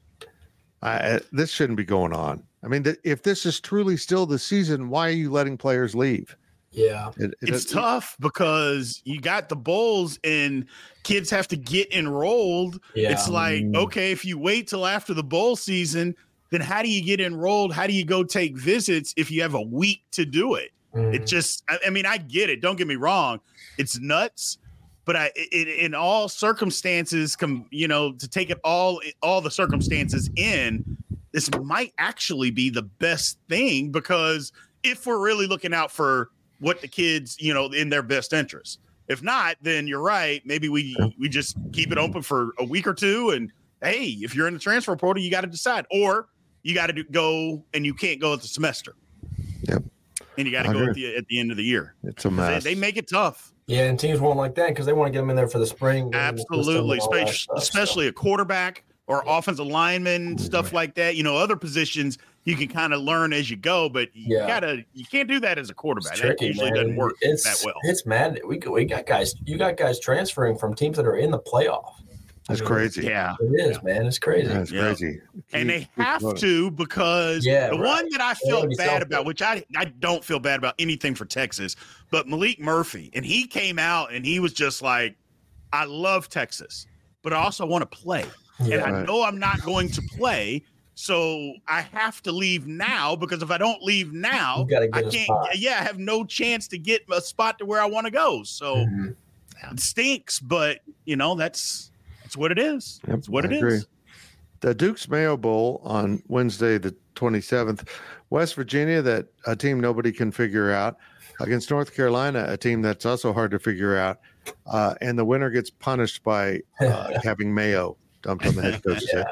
I, this shouldn't be going on. I mean, th- if this is truly still the season, why are you letting players leave? Yeah, It- it- It's it- tough because you got the bowls and kids have to get enrolled. yeah. It's like, mm. okay, if you wait till after the bowl season, then how do you get enrolled? How do you go take visits if you have a week to do it? Mm. It just, I, I mean, I get it. Don't get me wrong. It's nuts. But I, it, in all circumstances, com, you know, to take it all, all the circumstances in, this might actually be the best thing because if we're really looking out for what the kids, you know, in their best interest. If not, then you're right. Maybe we we just keep it open for a week or two, and hey, if you're in the transfer portal, you got to decide, or you got to go and you can't go at the semester. Yep. And you got to go at the at the end of the year. it's a They, mess. they make it tough. yeah, and teams won't like that because they want to get them in there for the spring. get 'em the system Absolutely, and all especially, so. a quarterback or offensive lineman, stuff like that. You know, other positions you can kind of learn as you go, but you Yeah. gotta you can't do that as a quarterback. It's that usually man. doesn't work it's, that well. It's mad. We we got guys. You got guys transferring from teams that are in the playoff. That's I mean, crazy. Yeah. It is, man. It's crazy. That's Yeah. crazy. and they Keep- keep have to because Yeah, the right. one that I They gotta felt bad selfish. about, which I I don't feel bad about anything for Texas, but Maalik Murphy, and he came out and he was just like, I love Texas, but I also want to play, and Yeah. I Right. know I'm not going to play. So I have to leave now because if I don't leave now, I can't. Yeah, I have no chance to get a spot to where I want to go. So Mhm. it stinks, but you know that's that's what it is. Yep, That's what I it is. agree. The Duke's Mayo Bowl on Wednesday, the 27th. West Virginia, that a team nobody can figure out, against North Carolina, a team that's also hard to figure out. Uh, and the winner gets punished by uh, having mayo dumped on the head coach's head.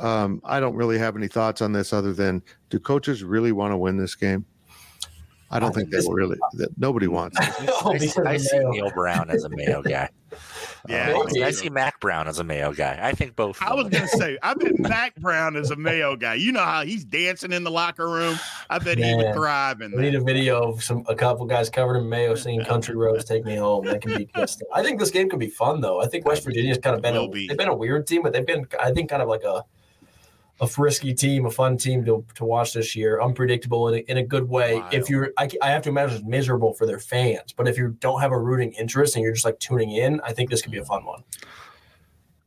Um, I don't really have any thoughts on this other than do coaches really want to win this game? I don't I think think they this- will really. That nobody wants it. Oh, I, see- I see Neal Brown as a Mayo guy. Yeah, Maybe. I see Mack Brown as a Mayo guy. I think both. I was gonna say, I bet Mack Brown is a Mayo guy. You know how he's dancing in the locker room. I bet he would Man, thrive in We need a video of some a couple guys covered in mayo singing "Country Roads Take Me Home." That can be good stuff. I think this game could be fun though. I think West Virginia's kind of been a, be. they've been a weird team, but they've been I think kind of like a a frisky team, a fun team to, to watch this year. Unpredictable in a, in a good way. Wild. If you're, I, I have to imagine it's miserable for their fans. But if you don't have a rooting interest and you're just like tuning in, I think this could be a fun one.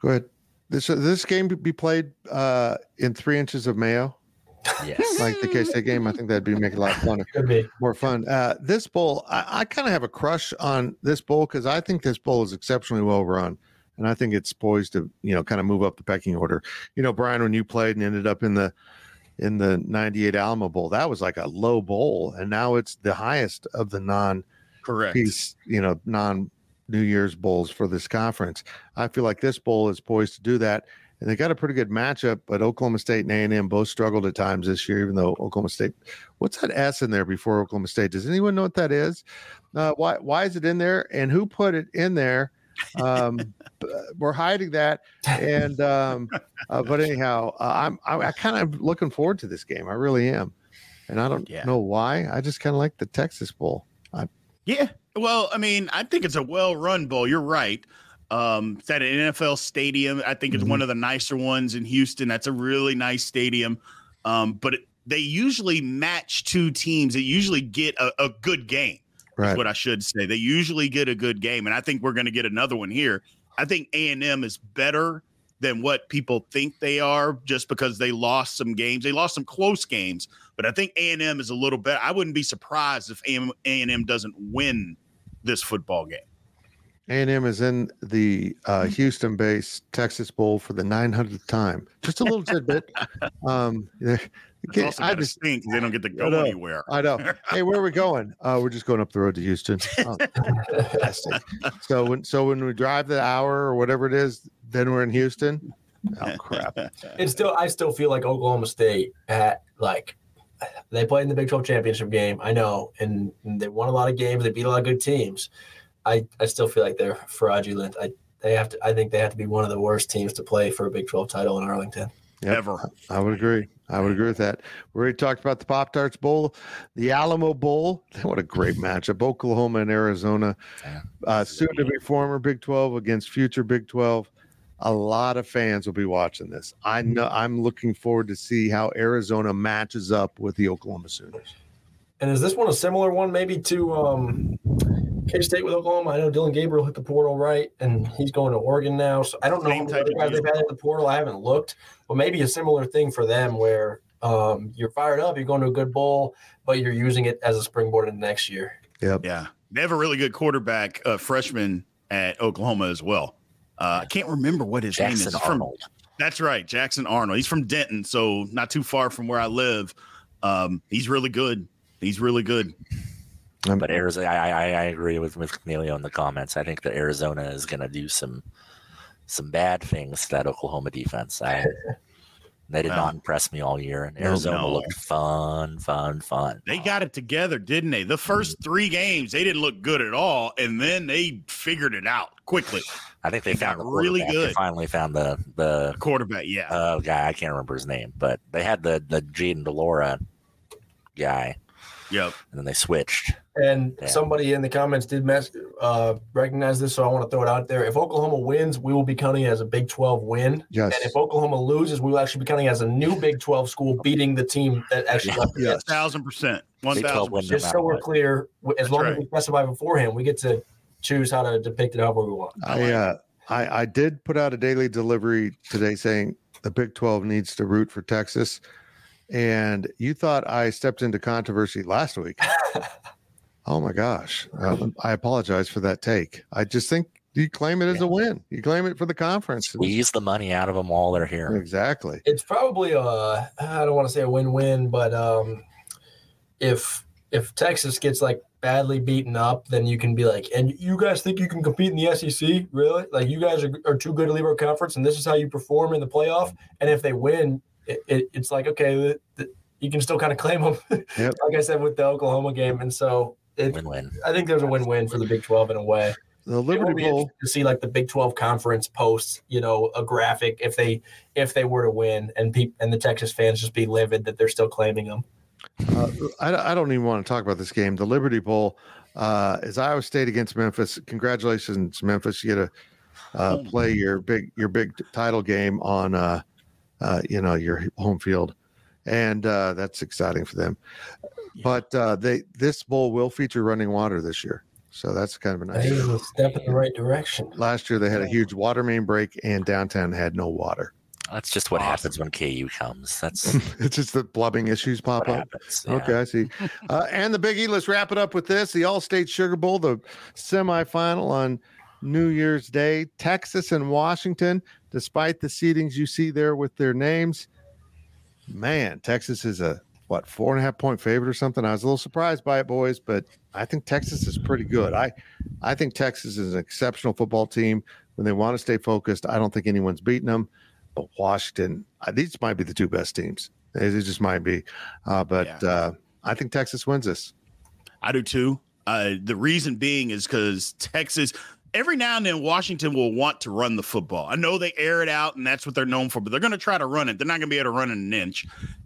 Go ahead. This this game be played uh, in three inches of mayo, yes. like the K State game. I think that'd be make it a lot funner. Could be. more fun. Uh, this bowl, I, I kind of have a crush on this bowl because I think this bowl is exceptionally well run, and I think it's poised to you know kind of move up the pecking order. You know, Brien, when you played and ended up in the in the '98 Alamo Bowl, that was like a low bowl, and now it's the highest of the non Correct. piece, you know, non New Year's bowls for this conference. I feel like this bowl is poised to do that. And they got a pretty good matchup, but Oklahoma State and A&M both struggled at times this year, even though Oklahoma State, what's that S in there before Oklahoma State? Does anyone know what that is? Uh, why, why is it in there and who put it in there? Um, we're hiding that. And, um, uh, but anyhow, uh, I'm, I, I kind of looking forward to this game. I really am. And I don't Yeah. know why. I just kind of like the Texas Bowl. Yeah. Well, I mean, I think it's a well-run bowl. You're right. Um, it's at an NFL stadium. I think it's Mm-hmm. one of the nicer ones in Houston. That's a really nice stadium. Um, but it, they usually match two teams. They usually get a, a good game. Right. That's what I should say. They usually get a good game, and I think we're going to get another one here. I think A and M is better than what people think they are, just because they lost some games. They lost some close games, but I think A and M is a little better. I wouldn't be surprised if A and M doesn't win this football game. A&M is in the uh, Houston-based Texas Bowl for the 900th time. Just a little tidbit. Um, It's also I gotta just, stink 'cause they don't get to go know. anywhere. I know. Hey, where are we going? Uh, we're just going up the road to Houston. Oh, fantastic. So when so when we drive the hour or whatever it is, then we're in Houston. Oh crap! It's still I still feel like Oklahoma State at like they played in the Big 12 championship game. I know, and, and they won a lot of games. They beat a lot of good teams. I, I still feel like they're fraudulent. I they have to. I think they have to be one of the worst teams to play for a Big 12 title in Arlington. Yep. ever. I would agree. I would agree with that. We already talked about the Pop Tarts Bowl, the Alamo Bowl. What a great matchup. Oklahoma and Arizona. Yeah. Uh, soon to be former Big 12 against future Big 12. A lot of fans will be watching this. I know I'm looking forward to see how Arizona matches up with the Oklahoma Sooners. And is this one a similar one, maybe to um, K State with Oklahoma? I know Dillon Gabriel hit the portal right, and he's going to Oregon now. So I don't know Same how many type guys they've had in the portal. I haven't looked, but maybe a similar thing for them where um, you're fired up, you're going to a good bowl, but you're using it as a springboard into next year. Yep. Yeah, they have a really good quarterback, uh, freshman at Oklahoma as well. Uh, I can't remember what his name is. Jackson from- Arnold. That's right, Jackson Arnold. He's from Denton, so not too far from where I live. Um, he's really good. He's really good. Um, But Arizona, I, I, I agree with with Cornelio in the comments. I think that Arizona is going to do some some bad things to that Oklahoma defense. I, they did Wow. not impress me all year, and Arizona no. looked fun, fun, fun. They got it together, didn't they? The first three games, they didn't look good at all, and then they figured it out quickly. I think they They found got the really quarterback. They good. finally found the the Quarterback, yeah, uh, guy. I can't remember his name, but they had the the Jayden de Laura guy, yep. and then they switched. And Yeah. somebody in the comments did mess, uh, recognize this, so I want to throw it out there. If Oklahoma wins, we will be counting it as a Big 12 win. yes. And if Oklahoma loses, we will actually be counting it as a new Big 12 school beating the team that actually Yeah. left Yes. Thousand percent, one Big 12 thousand win. percent. Just so we're clear, as That's long as right. we specify beforehand, we get to choose how to depict it however we want. I, uh, I I did put out a daily delivery today saying the Big 12 needs to root for Texas. And you thought I stepped into controversy last week. oh my gosh. Uh, I apologize for that take. I just think you claim it as a win. You claim it for the conference. Squeeze the money out of them while they're here. Exactly. It's probably a I don't want to say a win-win, but um, if if Texas gets like badly beaten up, then you can be like, and you guys think you can compete in the SEC? Really? Like you guys are, are too good to leave our conference, and this is how you perform in the playoff. And if they win, it, it, it's like okay, the, the, you can still kind of claim them. Yep. like I said with the Oklahoma game, and so it, Win win. I think there's a win-win for the Big 12 in a way. The It will Liberty be Bowl. to see like the Big 12 conference post, you know, a graphic if they if they were to win, and peop and the Texas fans just be livid that they're still claiming them. Uh, I, I don't even want to talk about this game. The Liberty Bowl uh, is Iowa State against Memphis. Congratulations, Memphis! You get to uh, play your big your big title game on uh, you know your home field, and uh, that's exciting for them. But uh, they this bowl will feature running water this year, so that's kind of a nice. it's a step in the right direction. Last year they had a huge water main break, and downtown had no water. That's just what happens when KU comes. That's it's just the plumbing issues pop up. happens. yeah. Okay, I see. Uh, and the Big E. Let's wrap it up with this: the Allstate Sugar Bowl, the semifinal on New Year's Day. Texas and Washington, despite the seedings you see there with their names, man, Texas is a what four and a half point favorite or something. I was a little surprised by it, boys, but I think Texas is pretty good. I I think Texas is an exceptional football team when they want to stay focused. I don't think anyone's beating them, but Washington, uh, these might be the two best teams. They just might be, uh, but Yeah. uh, I think Texas wins this. I do too. Uh, the reason being is because Texas, every now and then, Washington will want to run the football. I know they air it out, and that's what they're known for, but they're going to try to run it. They're not going to be able to run in an inch.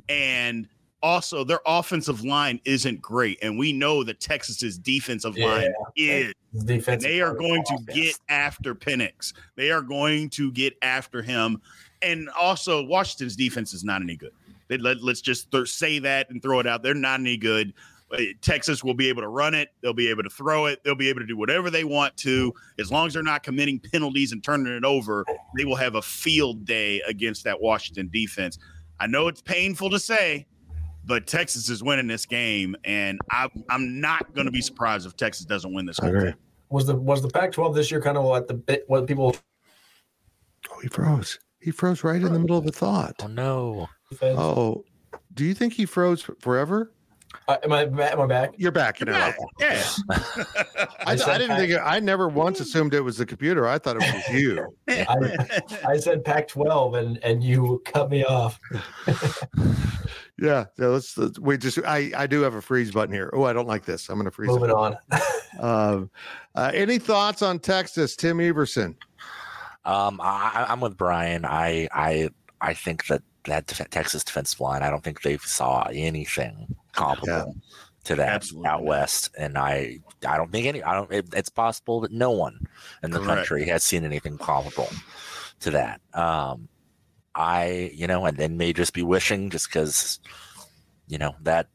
And also, their offensive line isn't great. And we know that Texas's defensive line is. And they are going to get after Penix. They are going to get after him. And also, Washington's defense is not any good. They, let, let's just th- say that and throw it out. They're not any good. Uh, Texas will be able to run it. They'll be able to throw it. They'll be able to do whatever they want to. As long as they're not committing penalties and turning it over, they will have a field day against that Washington defense. I know it's painful to say, but Texas is winning this game, and I, I'm not going to be surprised if Texas doesn't win this I whole agree. thing. was the was the Pac-12 this year kind of what the bit what people Oh, he froze. He froze right in the middle of a thought. Oh no. Oh, do you think he froze forever? Uh, am I am I back? You're back now. Yeah, yeah. I, I I didn't think. It, I never once assumed it was the computer. I thought it was you. I, I said Pac-12 and and you cut me off. Yeah. So let's, let's- we just. I I do have a freeze button here. Oh, I don't like this. I'm going to freeze. Moving it. on. Um, uh, any thoughts on Texas, Tim Everson? Um, I, I- I'm with Brien. I I I think that that def- Texas defensive line. I don't think they saw anything comparable to that Absolutely out west, and I I don't think any. I don't. It, it's possible that no one in the Correct. country has seen anything comparable to that. Um, I you know, and then may just be wishing just because you know that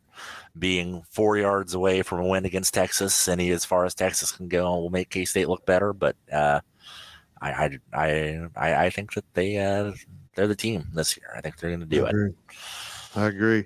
being four yards away from a win against Texas, any as far as Texas can go, will make K State look better. But uh, I, I I I I think that they uh, they're the team this year. I think they're going to do I it. I agree.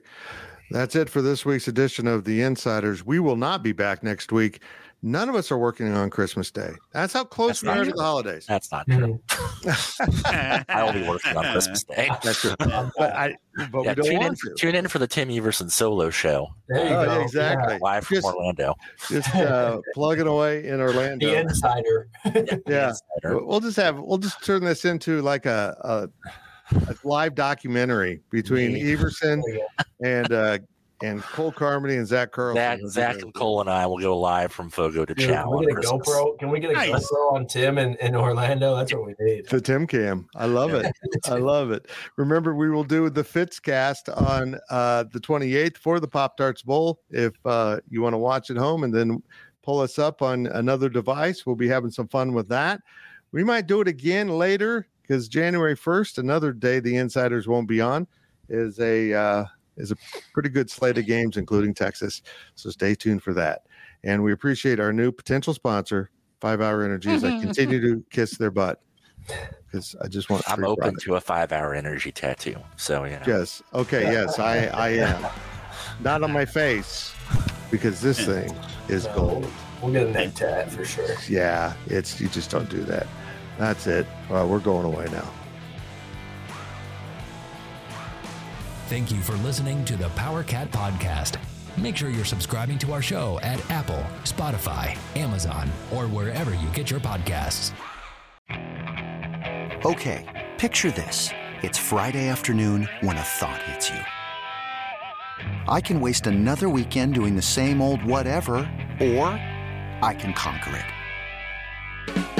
That's it for this week's edition of The Insiders. We will not be back next week. None of us are working on Christmas Day. That's how close That's we not are to the holidays. That's not Mhm. true. I will be working on Christmas Day. That's true. But I but Yeah, we don't tune in, want for, to. tune in for the Tim Everson solo show There you Oh, go. yeah, exactly. live from Just- Orlando. Just uh, plugging away in Orlando. The insider. Yeah. Insider. We'll just have we'll just turn this into like a a, a live documentary between Yeah. Everson There you go. and uh and Cole Carmody and Zach Carlson. Zach, Zach and Cole and I will go live from Fogo to Dude, Chow. can we on get a Christmas. GoPro? Can we get a Nice. GoPro on Tim in, in Orlando? That's what we need. The Tim Cam. I love it. I love it. Remember, we will do the Fitzcast on uh, the 28th for the Pop Tarts Bowl. If uh, you want to watch at home and then pull us up on another device, we'll be having some fun with that. We might do it again later because January 1st, another day the insiders won't be on, is a uh, is a pretty good slate of games, including Texas. So stay tuned for that. And we appreciate our new potential sponsor, Five Hour Energy, as I continue to kiss their butt because I just want. To. I'm open product. to a five hour energy tattoo. So, you know. Yes. Okay. Yes, I I am. Not on my face because this thing is gold. We'll get a neck tat for sure. Yeah, it's you just don't do that. That's it. Well, we're going away now. Thank you for listening to the Powercat Podcast. Make sure you're subscribing to our show at Apple, Spotify, Amazon, or wherever you get your podcasts. Okay, picture this. It's Friday afternoon when a thought hits you. I can waste another weekend doing the same old whatever, or I can conquer it.